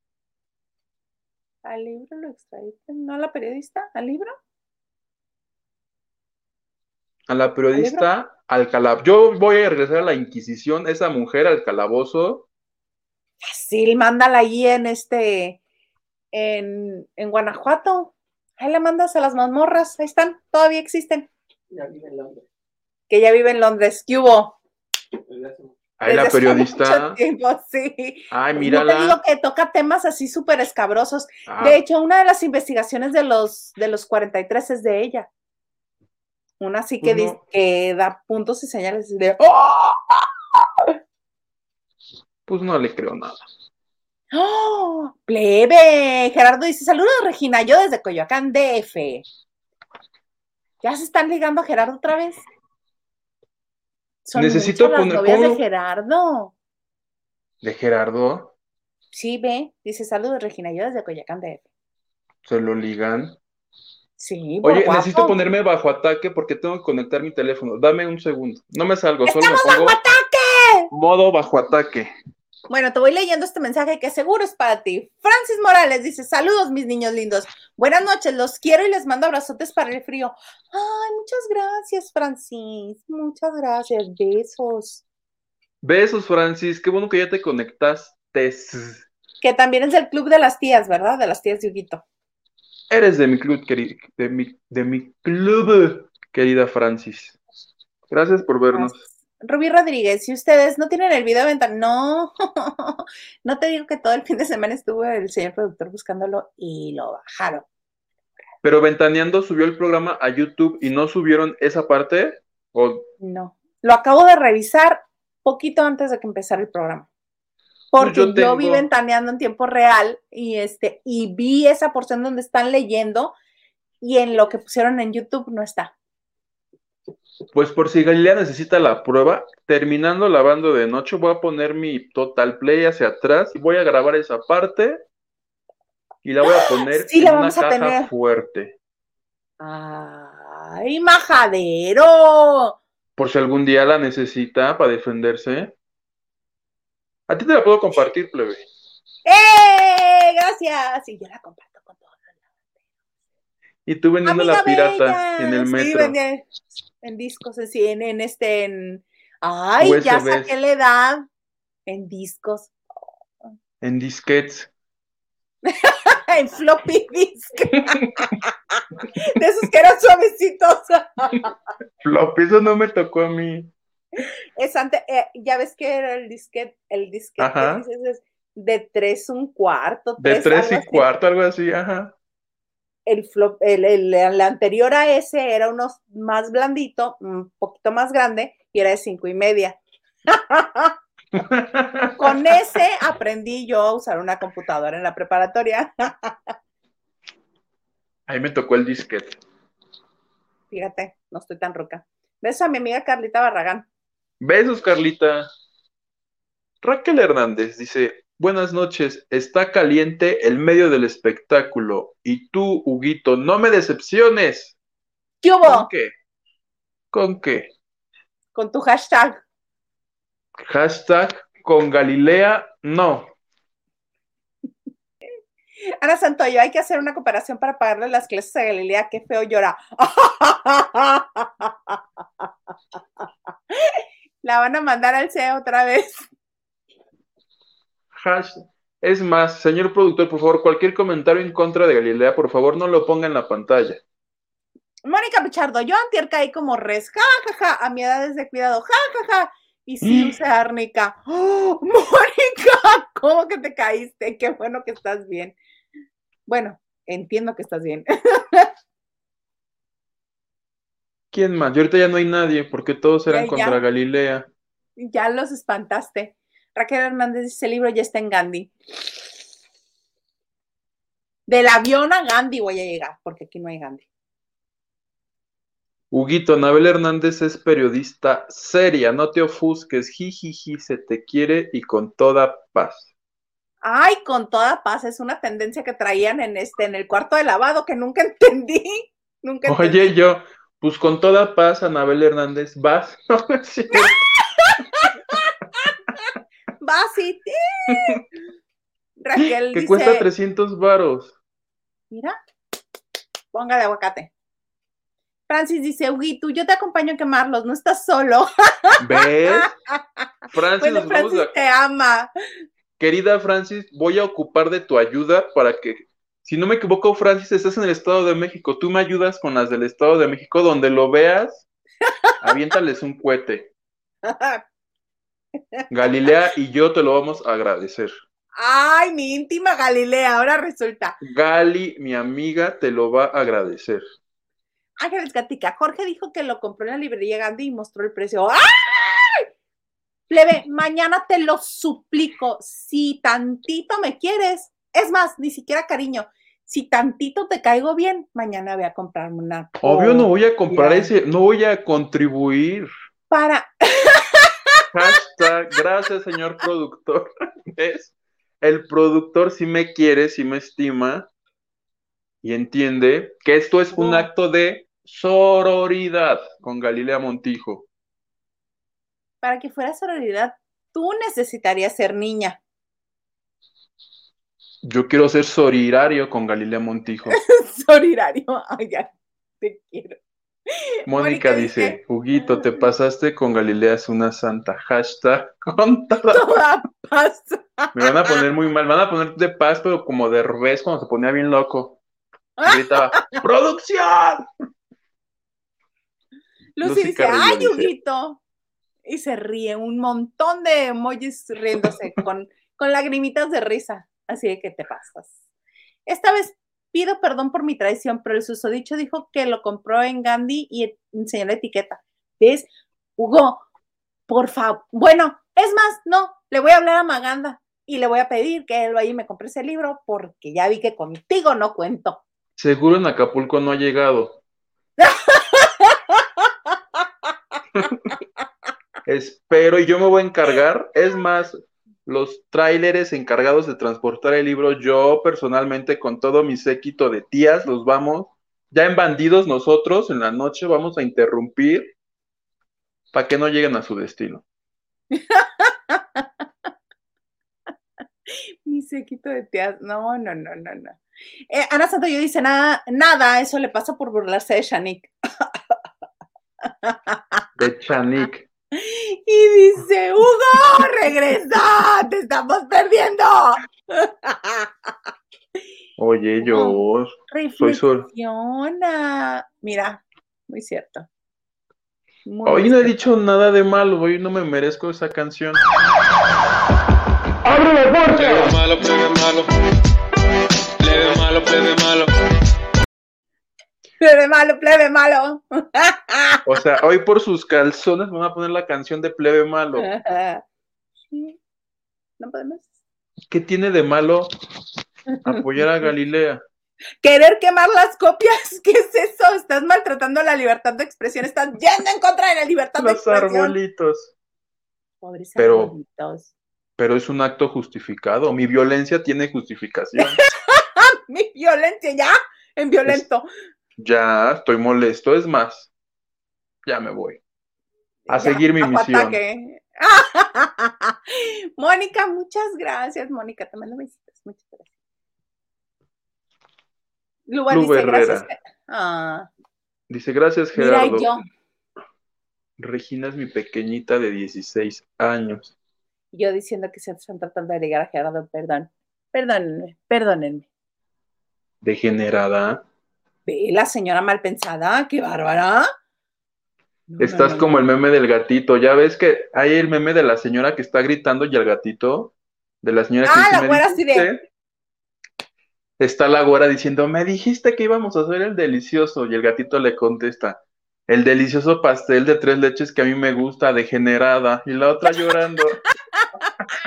S1: ¿Al libro lo extraditen? ¿No a la periodista? ¿Al libro?
S2: A la periodista al. Yo voy a regresar a la Inquisición, esa mujer al calabozo.
S1: Fácil, mándala ahí en este, en, en Guanajuato. Ahí la mandas a las mazmorras. Ahí están, todavía existen.
S4: Ya vive en Londres.
S1: Que ya vive en Londres. ¿Qué hubo?
S2: Ahí la periodista.
S1: tiempo, sí.
S2: Ay,
S1: No te digo
S2: mírala.
S1: que toca temas así súper escabrosos.
S2: Ah,
S1: De hecho, una de las investigaciones de los, de los 43 es de ella. Una sí que, dice, que da puntos y señales de ¡Oh!
S2: pues no le creo nada.
S1: ¡Oh! ¡Plebe! Gerardo dice: Saludos, Regina, yo desde Coyoacán, DF. ¿Ya se están ligando a Gerardo otra vez? Son
S2: Necesito
S1: muchas las
S2: poner-
S1: de. Gerardo.
S2: De Gerardo,
S1: Sí, ve, dice: Saludos, Regina, yo desde Coyoacán, DF.
S2: se lo ligan.
S1: Sí,
S2: Oye,
S1: guapo.
S2: necesito ponerme bajo ataque porque tengo que conectar mi teléfono. Dame un segundo. No me salgo, solo me
S1: ¡Estamos
S2: pongo
S1: bajo ataque!
S2: modo bajo ataque.
S1: Bueno, te voy leyendo este mensaje que seguro es para ti. Francis Morales dice, saludos mis niños lindos. Buenas noches, los quiero y les mando abrazotes para el frío. Ay, muchas gracias, Francis. Muchas gracias. Besos.
S2: Besos, Francis. Qué bueno que ya te conectaste.
S1: Que también es del club de las tías, ¿verdad? De las tías de Huguito.
S2: Eres de mi club, queri- de mi, de mi club, querida Francis. Gracias por vernos.
S1: Rubí Rodríguez, si ustedes no tienen el video de ventana, no, no te digo que todo el fin de semana estuvo el señor productor buscándolo y lo bajaron.
S2: Pero Ventaneando subió el programa a YouTube y no subieron esa parte. O
S1: No, lo acabo de revisar poquito antes de que empezara el programa. Porque
S2: yo
S1: yo, vi ventaneando en tiempo real y este y vi esa porción donde están leyendo y en lo que pusieron en YouTube no está.
S2: Pues por si Galilea necesita la prueba, terminando la banda de noche, voy a poner mi total play hacia atrás y voy a grabar esa parte y la voy a poner
S1: Sí, la
S2: en una
S1: vamos a
S2: caja
S1: tener.
S2: fuerte.
S1: ¡Ay, majadero!
S2: Por si algún día la necesita para defenderse. A ti te la puedo compartir, plebe.
S1: ¡Eh! Gracias. Y yo la comparto.
S2: Y tú vendiendo la pirata
S1: bella.
S2: en el
S1: Sí,
S2: metro.
S1: vendía en discos, en, sí, en, en este, en... Ay, ya
S2: USBs.
S1: saqué la edad. En discos.
S2: En disquets.
S1: en floppy disk. de esos que eran suavecitos.
S2: Flop, eso no me tocó a mí.
S1: Es ante- eh, ya ves que era el disquete, el disquete, es de tres un cuarto.
S2: De tres y
S1: así.
S2: cuarto, algo así, ajá.
S1: El, flop, el, el- el anterior a ese era uno más blandito, un poquito más grande, y era de cinco y media. Con ese aprendí yo a usar una computadora en la preparatoria.
S2: Ahí me tocó el disquete.
S1: Fíjate, no estoy tan roca. Beso a mi amiga Carlita Barragán.
S2: Besos, Carlita. Raquel Hernández dice, buenas noches, está caliente el medio del espectáculo y tú, Huguito, no me decepciones.
S1: ¿Qué
S2: ¿Con
S1: hubo?
S2: qué? ¿Con qué?
S1: Con tu hashtag.
S2: Hashtag con Galilea, no.
S1: Ana Santoyo, hay que hacer una comparación para pagarle las clases a Galilea. Qué feo llora. La van a mandar al CEO otra vez.
S2: Hash- Es más, señor productor, por favor, cualquier comentario en contra de Galilea, por favor, no lo ponga en la pantalla.
S1: Mónica Pichardo, yo antier caí como res, ja, ja, ja, a mi edad es de cuidado, ja, ja, ja, y sí usé árnica. ¡Oh, Mónica, ¿cómo que te caíste? Qué bueno que estás bien. Bueno, entiendo que estás bien.
S2: ¿Quién más? Yo ahorita ya no hay nadie, porque todos eran
S1: Ya,
S2: contra
S1: ya.
S2: Galilea.
S1: Ya los espantaste. Raquel Hernández dice, el libro ya está en Gandhi. Del avión a Gandhi voy a llegar, porque aquí no hay Gandhi.
S2: Huguito, Anabel Hernández es periodista seria, no te ofusques, jijiji, se te quiere y con toda paz.
S1: Ay, con toda paz, es una tendencia que traían en este, en el cuarto de lavado que nunca entendí. Nunca entendí.
S2: Oye, yo, pues con toda paz, Anabel Hernández, vas. No, no es cierto.
S1: Vas y Raquel
S2: que
S1: dice,
S2: cuesta 300 varos.
S1: mira, póngale aguacate. Francis dice, Huguito, yo te acompaño a quemarlos, no estás solo.
S2: ¿Ves? Francis,
S1: Bueno, Francis
S2: a-
S1: te ama.
S2: querida Francis, voy a ocupar de tu ayuda para que, si no me equivoco, Francis, estás en el Estado de México. Tú me ayudas con las del Estado de México, donde lo veas, aviéntales un cohete. Galilea y yo te lo vamos a agradecer.
S1: Ay, mi íntima Galilea, ahora resulta.
S2: Gali, mi amiga, te lo va a agradecer.
S1: Ángeles Gatica, Jorge dijo que lo compró en la librería Gandhi y mostró el precio. ¡Ay! Plebe, mañana te lo suplico. Si tantito me quieres, es más, ni siquiera cariño. Si tantito te caigo bien, mañana voy a comprarme una.
S2: Obvio no voy a comprar ese, no voy a contribuir.
S1: Para.
S2: Hashtag, gracias señor productor. ¿Ves? El productor sí me quiere, sí me estima y entiende que esto es un acto de sororidad con Galilea Montijo.
S1: Para que fuera sororidad, tú necesitarías ser niña.
S2: Yo quiero ser sorirario con Galilea Montijo.
S1: Sorirario. Ay, ya, te quiero.
S2: Mónica dice, Huguito, te pasaste con Galilea, es una santa. Hashtag con toda-
S1: Toda paz.
S2: Me van a poner muy mal, van a poner de paz, pero como de revés cuando se ponía bien loco. Y gritaba, ¡producción!
S1: Lucy
S2: Lucy
S1: dice,
S2: Carrillo
S1: ¡ay, Huguito! Y se ríe, un montón de emojis riéndose con, con lagrimitas de risa. Así de que te pasas. Esta vez pido perdón por mi traición, pero el susodicho dijo que lo compró en Gandhi y enseñó la etiqueta. ¿Ves? Hugo, por favor. Bueno, es más, no, le voy a hablar a Maganda y le voy a pedir que él vaya y me compre ese libro porque ya vi que contigo no cuento.
S2: Seguro en Acapulco no ha llegado. Espero y yo me voy a encargar. Es más, los tráileres encargados de transportar el libro, yo personalmente con todo mi séquito de tías los vamos, ya en bandidos nosotros en la noche vamos a interrumpir para que no lleguen a su destino.
S1: Mi sequito de tías. No, no, no, no, no. Eh, Ana Santoyo dice, nada, nada, eso le pasa por burlarse de Shanik.
S2: De Chanik.
S1: Y dice, Hugo, regresa, te estamos perdiendo.
S2: Oye, yo soy sol.
S1: Mira, muy cierto. Muy
S2: Hoy no he dicho nada de malo, hoy no me merezco esa canción. ¡Abre la puerta!
S5: Plebe malo, plebe malo. Plebe malo, plebe malo.
S1: Plebe malo, plebe malo.
S2: O sea, hoy por sus calzones me van a poner la canción de plebe malo.
S1: No podemos.
S2: ¿Qué tiene de malo apoyar a Galilea?
S1: Querer quemar las copias, ¿qué es eso? Estás maltratando la libertad de expresión, estás yendo en contra de la libertad de
S2: Los
S1: expresión.
S2: arbolitos.
S1: Pobres
S2: Pero-
S1: arbolitos.
S2: Pero es un acto justificado. Mi violencia tiene justificación.
S1: Mi violencia, ya, en violento.
S2: Ya estoy molesto. Es más, ya me voy. A
S1: Ya,
S2: seguir mi misión.
S1: Mónica, muchas gracias. Mónica, te mando besitos. Muchas gracias. Luba
S2: Lu
S1: dice
S2: Herrera.
S1: gracias. Ah,
S2: Dice, gracias
S1: mira
S2: Gerardo.
S1: yo.
S2: Regina es mi pequeñita de 16 años.
S1: Yo diciendo que se están tratando de ligar a Gerardo, perdón. Perdónenme, perdónenme.
S2: Degenerada.
S1: Ve la señora mal pensada, qué bárbara. No,
S2: Estás
S1: no,
S2: como el meme del gatito. Ya ves que hay el meme de la señora que está gritando y el gatito. De la señora que
S1: Ah, la
S2: "¿Me
S1: güera así de-
S2: dijiste?". Está la güera diciendo, me dijiste que íbamos a hacer el delicioso. Y el gatito le contesta, el delicioso pastel de tres leches que a mí me gusta, degenerada. Y la otra llorando.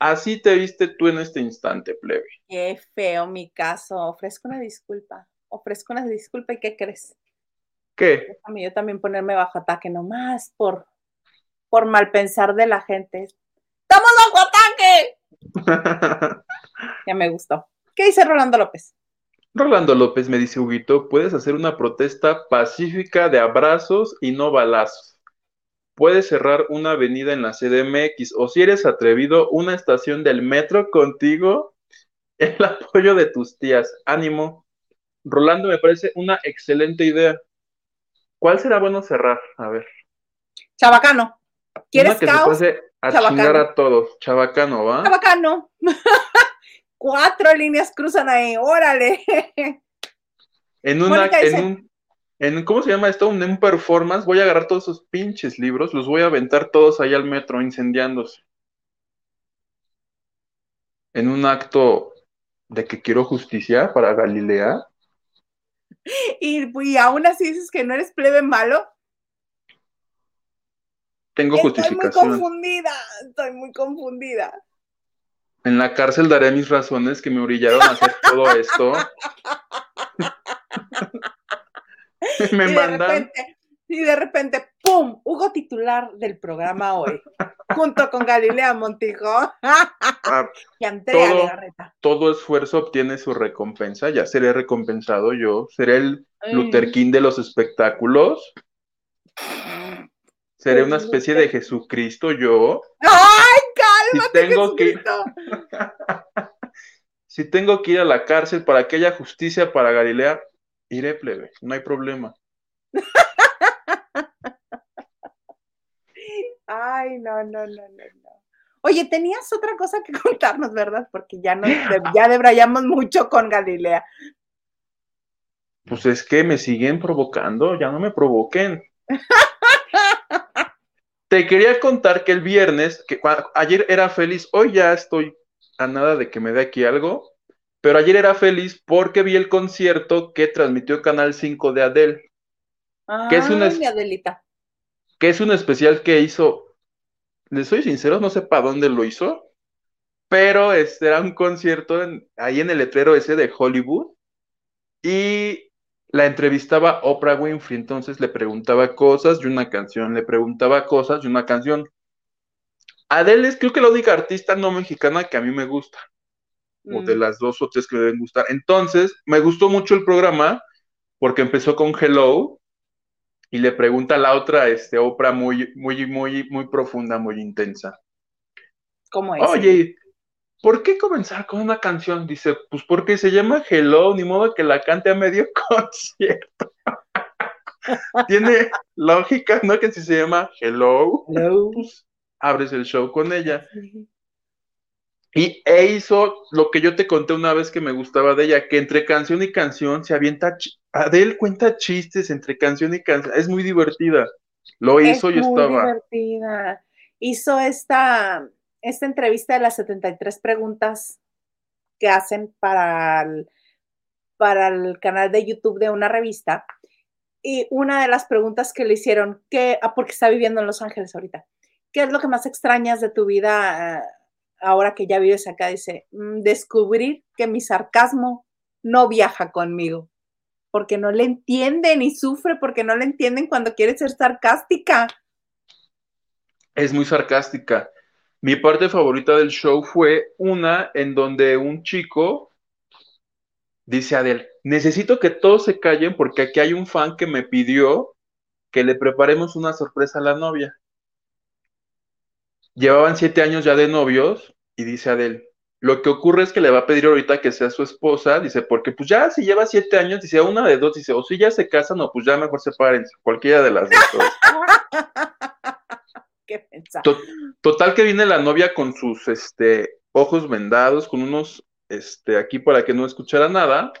S2: Así te viste tú en este instante, plebe.
S1: Qué feo mi caso. Ofrezco una disculpa. Ofrezco una disculpa y ¿qué crees?
S2: ¿Qué?
S1: Déjame yo también ponerme bajo ataque nomás por, por mal pensar de la gente. ¡Estamos bajo ataque! Ya me gustó. ¿Qué dice Rolando López?
S2: Rolando López me dice, Huguito, puedes hacer una protesta pacífica de abrazos y no balazos. Puedes cerrar una avenida en la CDMX o si eres atrevido, una estación del metro contigo, el apoyo de tus tías. Ánimo. Rolando me parece una excelente idea. ¿Cuál será bueno cerrar? A ver.
S1: Chabacano. ¿Quieres
S2: una que
S1: caos?
S2: se pase a
S1: Chabacano.
S2: chingar a todos. Chabacano, ¿va?
S1: Chabacano. Cuatro líneas cruzan ahí. Órale.
S2: En una, en
S1: dice-
S2: un, en, ¿cómo se llama esto? Un, un performance, voy a agarrar todos esos pinches libros, los voy a aventar todos ahí al metro, incendiándose. En un acto de que quiero justicia para Galilea.
S1: Y, y aún así dices que no eres plebe malo.
S2: Tengo
S1: Estoy muy
S2: justificación.
S1: confundida. Estoy muy confundida.
S2: En la cárcel daré mis razones que me orillaron a hacer todo esto. me
S1: y de
S2: mandan.
S1: repente, y de repente, ¡pum! Hugo titular del programa hoy, junto con Galilea Montijo
S2: ah,
S1: y Andrea
S2: Todo.
S1: Legarreta.
S2: todo esfuerzo obtiene su recompensa. Ya seré recompensado yo. Seré el. Luther King de los espectáculos. Seré una especie de Jesucristo yo.
S1: ¡Ay,
S2: Si
S1: cálmate,
S2: tengo que,
S1: Jesucristo!
S2: si tengo que ir a la cárcel para que haya justicia para Galilea, iré plebe, no hay problema.
S1: Ay, no, no, no, no, no. Oye, tenías otra cosa que contarnos, ¿verdad? Porque ya, nos, ya debrayamos mucho con Galilea.
S2: Pues es que me siguen provocando, ya no me provoquen. Te quería contar que el viernes, que ayer era feliz, hoy ya estoy a nada de que me dé aquí algo, pero ayer era feliz porque vi el concierto que transmitió Canal 5 de Adele. ¿Qué es una
S1: Ay, mi Adelita.
S2: Que es un especial que hizo, les soy sincero, no sé para dónde lo hizo, pero este era un concierto en- ahí en el letrero ese de Hollywood y la entrevistaba Oprah Winfrey, entonces le preguntaba cosas y una canción, le preguntaba cosas y una canción. Adele es creo que la única artista no mexicana que a mí me gusta, o de
S1: Mm.
S2: las dos o tres que me deben gustar. Entonces, me gustó mucho el programa porque empezó con Hello y le pregunta a la otra, este, Oprah, muy, muy, muy, muy profunda, muy intensa.
S1: ¿Cómo es?
S2: Oye, ¿por qué comenzar con una canción? Dice, pues porque se llama Hello, ni modo que la cante a medio concierto. Tiene lógica, ¿no? Que si se llama Hello,
S1: Hello.
S2: pues abres el show con ella. Y e hizo lo que yo te conté una vez que me gustaba de ella, que entre canción y canción se avienta. Adele cuenta chistes entre canción y canción. Es muy divertida. Lo
S1: Es
S2: hizo y
S1: muy
S2: estaba.
S1: divertida. Hizo esta, esta entrevista de las 73 preguntas que hacen para el, para el canal de YouTube de una revista. Y una de las preguntas que le hicieron, que, ah, porque está viviendo en Los Ángeles ahorita, ¿qué es lo que más extrañas de tu vida eh, ahora que ya vives acá? Dice, "Mm, descubrir que mi sarcasmo no viaja conmigo, porque no le entienden y sufre porque no le entienden cuando quiere ser sarcástica.
S2: Es muy sarcástica. Mi parte favorita del show fue una en donde un chico dice a Adel, necesito que todos se callen porque aquí hay un fan que me pidió que le preparemos una sorpresa a la novia. Llevaban siete años ya de novios y dice Adel, lo que ocurre es que le va a pedir ahorita que sea su esposa, dice, porque pues ya si lleva siete años, dice, a una de dos, dice, o si ya se casan o pues ya mejor sepárense, cualquiera de las dos.
S1: ¿Qué
S2: Total que viene la novia con sus este, ojos vendados, con unos este, aquí para que no escuchara nada,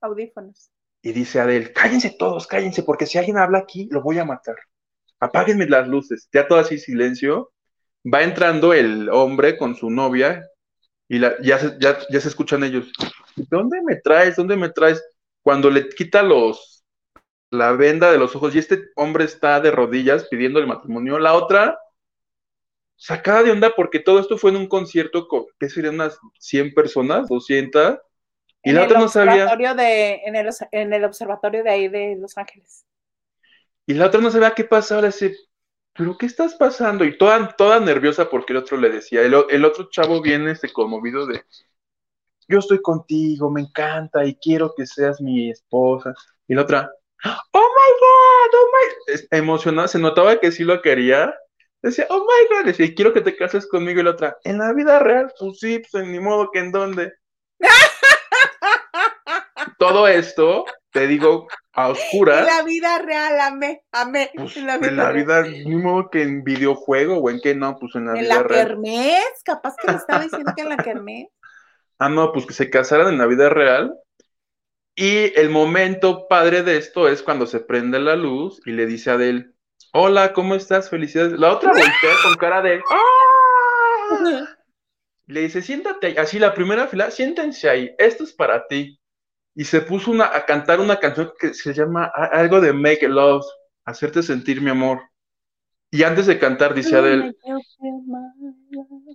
S1: Audífonos.
S2: y dice Adel, cállense todos, cállense, porque si alguien habla aquí, lo voy a matar. Apáguenme las luces. Ya todo así silencio. Va entrando el hombre con su novia y la, ya, se, ya, ya se escuchan ellos. ¿Dónde me traes? ¿Dónde me traes? Cuando le quita los la venda de los ojos y este hombre está de rodillas pidiendo el matrimonio, la otra sacada de onda porque todo esto fue en un concierto con, ¿qué serían unas 100 personas? 200. Y
S1: En
S2: la otra no sabía.
S1: de, en, el, os- en el observatorio de ahí de Los Ángeles.
S2: Y la otra no sabía qué pasaba, le decía, ¿pero qué estás pasando? Y toda, toda nerviosa porque el otro le decía, el, el otro chavo viene este conmovido de, yo estoy contigo, me encanta y quiero que seas mi esposa. Y la otra, oh my God, oh my, emocionada, se notaba que sí lo quería. Decía, oh my God, decía, quiero que te cases conmigo. Y la otra, en la vida real, pues sí, pues ni modo que en dónde. Todo esto, te digo, a
S1: En
S2: oscuras.
S1: la vida real, amé, amé.
S2: Pues,
S1: en la vida,
S2: en la vida, ni modo que en videojuego o en qué no, pues en la
S1: En
S2: vida
S1: la
S2: real.
S1: kermés, capaz que le estaba diciendo que en la kermés.
S2: Ah, no, pues que se casaran en la vida real. Y el momento padre de esto es cuando se prende la luz y le dice a Adele, hola, ¿cómo estás? Felicidades. La otra voltea con cara de, ¡ah! Le dice, siéntate ahí. Así, la primera fila, siéntense ahí, esto es para ti. Y se puso una, a cantar una canción que se llama algo de Make Love, hacerte sentir mi amor. Y antes de cantar, dice Adele,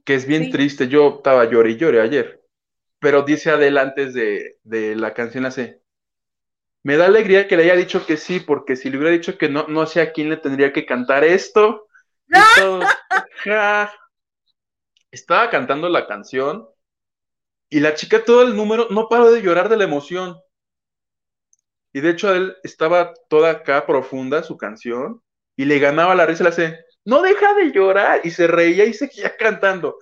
S2: que es bien
S1: Sí.
S2: triste. Yo estaba lloré y lloré ayer. Pero dice Adele antes de, de la canción, hace, me da alegría que le haya dicho que sí, porque si le hubiera dicho que no, no sé a quién le tendría que cantar esto. Y todos, ja. Estaba cantando la canción y la chica todo el número no paró de llorar de la emoción. Y de hecho él estaba toda acá profunda su canción y le ganaba la risa, le hace, no deja de llorar y se reía y seguía cantando.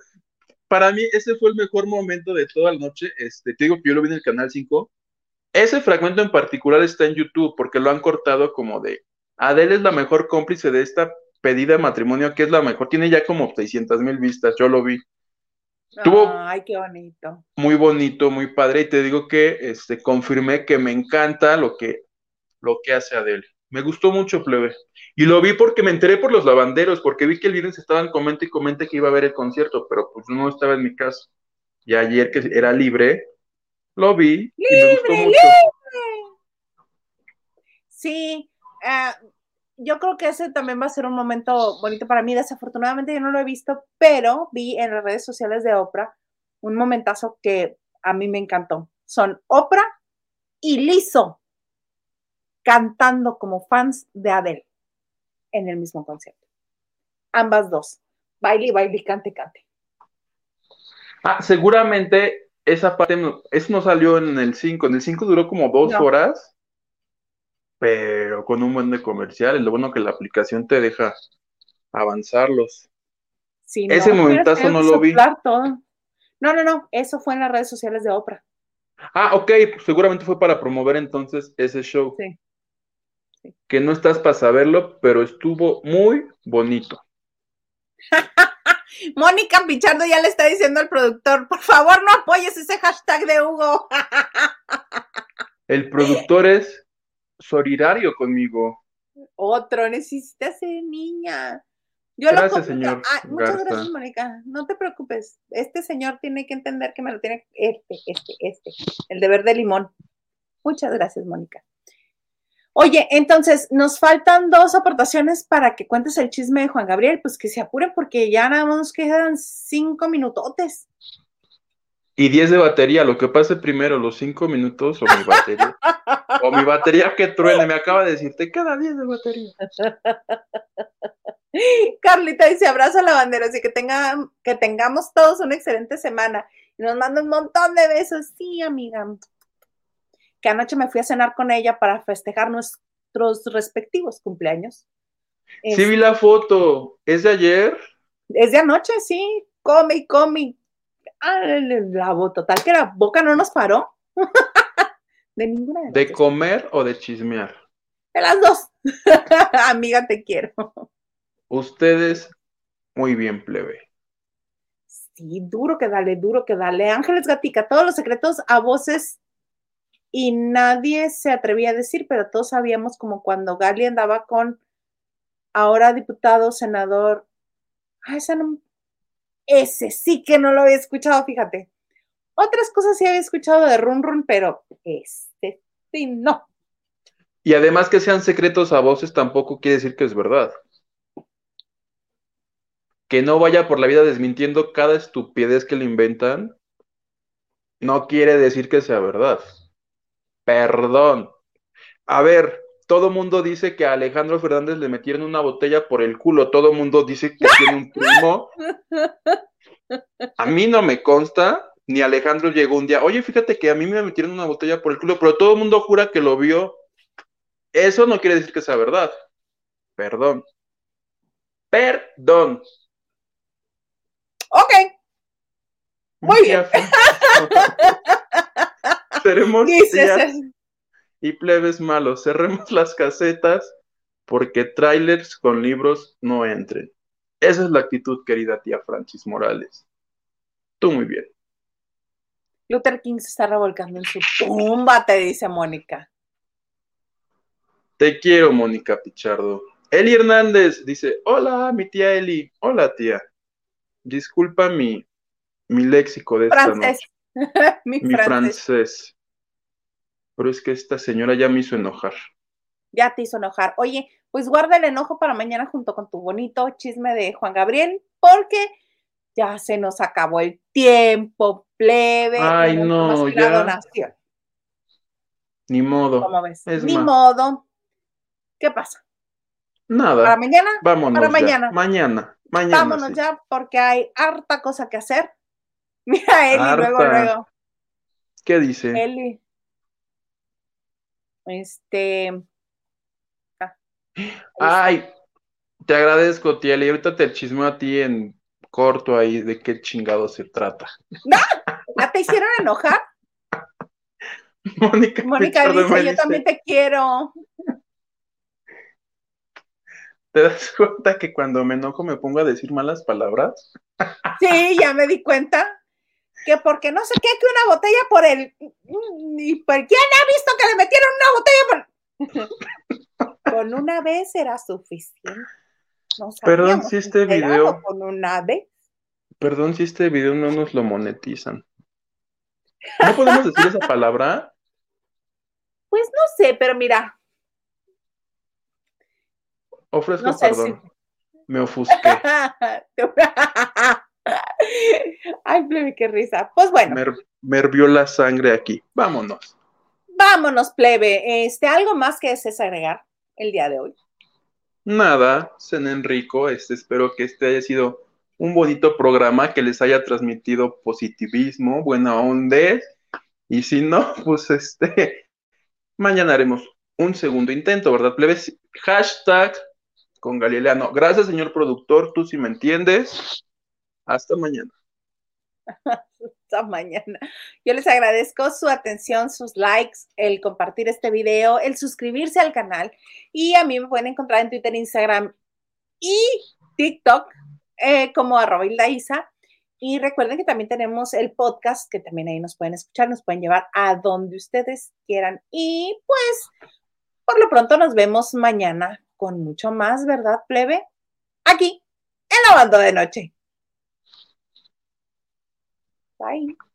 S2: Para mí ese fue el mejor momento de toda la noche. Este, te digo que yo lo vi en el canal 5. Ese fragmento en particular está en YouTube porque lo han cortado como de Adele es la mejor cómplice de esta pedida de matrimonio que es la mejor. Tiene ya como 600 mil vistas, yo lo vi. Tuvo-
S1: Ay, qué bonito.
S2: Muy bonito, muy padre y te digo que este, confirmé que me encanta lo que, lo que hace Adele. Me gustó mucho, plebe. Y lo vi porque me enteré por los lavanderos, porque vi que el viernes estaban comente y comente que iba a ver el concierto, pero pues no estaba en mi casa. Y ayer que era libre, lo vi y me gustó
S1: ¡Libre,
S2: mucho.
S1: Sí, ah, yo creo que ese también va a ser un momento bonito para mí. Desafortunadamente yo no lo he visto, pero vi en las redes sociales de Oprah un momentazo que a mí me encantó. Son Oprah y Lizzo cantando como fans de Adele en el mismo concierto. Ambas dos. Baile, baile, cante, cante.
S2: Ah, seguramente esa parte, eso no salió en el 5. En el 5 duró como dos
S1: No.
S2: horas, pero con un buen de comerciales. Lo bueno que la aplicación te deja avanzarlos.
S1: Sí,
S2: Ese
S1: hubieras
S2: momentazo no lo vi.
S1: todo. No, no, no. Eso fue en las redes sociales de Oprah.
S2: Ah, ok, pues seguramente fue para promover entonces ese show.
S1: Sí. Sí.
S2: Que no estás para saberlo, pero estuvo muy bonito.
S1: Mónica Pichardo ya le está diciendo al productor, por favor no apoyes ese hashtag de Hugo.
S2: El productor es solidario conmigo.
S1: Otro, necesita ser niña. Yo lo
S2: Gracias,
S1: compro.
S2: señor
S1: Ah, muchas
S2: Garza.
S1: gracias, Mónica. No te preocupes. Este señor tiene que entender que me lo tiene este, este, este, el de verde limón. Muchas gracias, Mónica. Oye, entonces nos faltan dos aportaciones para que cuentes el chisme de Juan Gabriel. Pues que se apuren porque ya nada más nos quedan cinco minutotes.
S2: Y 10 de batería, lo que pase primero, los 5 minutos o mi batería. o mi batería que truene, me acaba de decir, te queda 10 de batería.
S1: Carlita dice abrazo a la bandera, así que, tenga, que tengamos todos una excelente semana. Y nos manda un montón de besos. Sí, amiga. Que anoche me fui a cenar con ella para festejar nuestros respectivos cumpleaños.
S2: Sí vi la foto, ¿es de ayer?
S1: Es de anoche, sí. Come y come. Ah, la total que la boca no nos paró. de ninguna de las
S2: ¿De comer o de chismear?
S1: De las dos. amiga, te quiero.
S2: Ustedes, muy bien, plebe.
S1: Sí, duro que dale, duro que dale. Ángeles Gatica, todos los secretos a voces y nadie se atrevía a decir, pero todos sabíamos como cuando Gali andaba con ahora diputado, senador. Ah, ese no. Ese sí que no lo había escuchado, fíjate. Otras cosas sí había escuchado de Run Run, pero este sí no.
S2: Y además que sean secretos a voces tampoco quiere decir que es verdad. Que no vaya por la vida desmintiendo cada estupidez que le inventan, no quiere decir que sea verdad. Perdón. A ver, todo mundo dice que a Alejandro Fernández le metieron una botella por el culo. Todo mundo dice que tiene un primo. A mí no me consta, ni Alejandro llegó un día, oye, fíjate que a mí me metieron una botella por el culo, pero todo el mundo jura que lo vio. Eso no quiere decir que sea verdad. Perdón. Perdón.
S1: Ok, Muy bien.
S2: Seremos. Y plebes malos. Cerremos las casetas porque trailers con libros no entren. Esa es la actitud, querida tía Francis Morales. Tú muy bien.
S1: Luther King se está revolcando en su tumba, te dice Mónica.
S2: Te quiero, Mónica Pichardo. Eli Hernández dice, hola, mi tía Eli. Hola, tía. Disculpa mi, mi léxico de esta
S1: Francés.
S2: noche.
S1: Mi
S2: Mi
S1: francés.
S2: francés. Pero es que esta señora ya me hizo enojar.
S1: Ya te hizo enojar. Oye, pues guarda el enojo para mañana junto con tu bonito chisme de Juan Gabriel, porque ya se nos acabó el tiempo, plebe.
S2: Ay, no,
S1: que la
S2: ya.
S1: donación.
S2: Ni modo.
S1: ¿Cómo ves?
S2: Es
S1: Ni
S2: más.
S1: modo. ¿Qué pasa?
S2: Nada.
S1: ¿Para mañana?
S2: Vámonos.
S1: para
S2: ya.
S1: mañana.
S2: Mañana. Mañana.
S1: Vámonos
S2: sí.
S1: ya, porque hay harta cosa que hacer. Mira, Eli, luego,
S2: Harta.
S1: luego.
S2: ¿Qué dice?
S1: Eli. Este.
S2: Ay, te agradezco, tía Eli. Ahorita te chismeo a ti en corto ahí de qué chingado se trata.
S1: ¿Ya te hicieron enojar?
S2: Mónica,
S1: Mónica dice, yo
S2: dice,
S1: también te quiero.
S2: ¿Te das cuenta que cuando me enojo me pongo a decir malas palabras?
S1: Sí, ya me di cuenta. Que porque no sé qué, que una botella por el. ¿Y por quién ha visto que le metieron una botella por.? Con una vez era suficiente. No
S2: Perdón si este video-
S1: Con una vez.
S2: Perdón si este video no nos lo monetizan. ¿No podemos decir esa palabra?
S1: Pues no sé, pero mira,
S2: Ofrezco
S1: no sé
S2: perdón. Me ofusqué.
S1: Ay, plebe, qué risa. Pues bueno,
S2: Me, me hervió la sangre aquí. Vámonos.
S1: vámonos, plebe. Este, algo más que desees agregar el día de hoy.
S2: Nada, cenen rico. Este, espero que este haya sido un bonito programa que les haya transmitido positivismo, buena onda. Y si no, pues este, mañana haremos un segundo intento, ¿verdad, plebes? Hashtag con Galileano. Gracias, señor productor, tú sí me entiendes. Hasta mañana.
S1: Hasta mañana. Yo les agradezco su atención, sus likes, el compartir este video, el suscribirse al canal. Y a mí me pueden encontrar en Twitter, Instagram y TikTok eh, como arroba Isa. Y recuerden que también tenemos el podcast, que también ahí nos pueden escuchar, nos pueden llevar a donde ustedes quieran. Y pues, por lo pronto nos vemos mañana con mucho más, ¿verdad, plebe? Aquí, lavando de noche. Bye.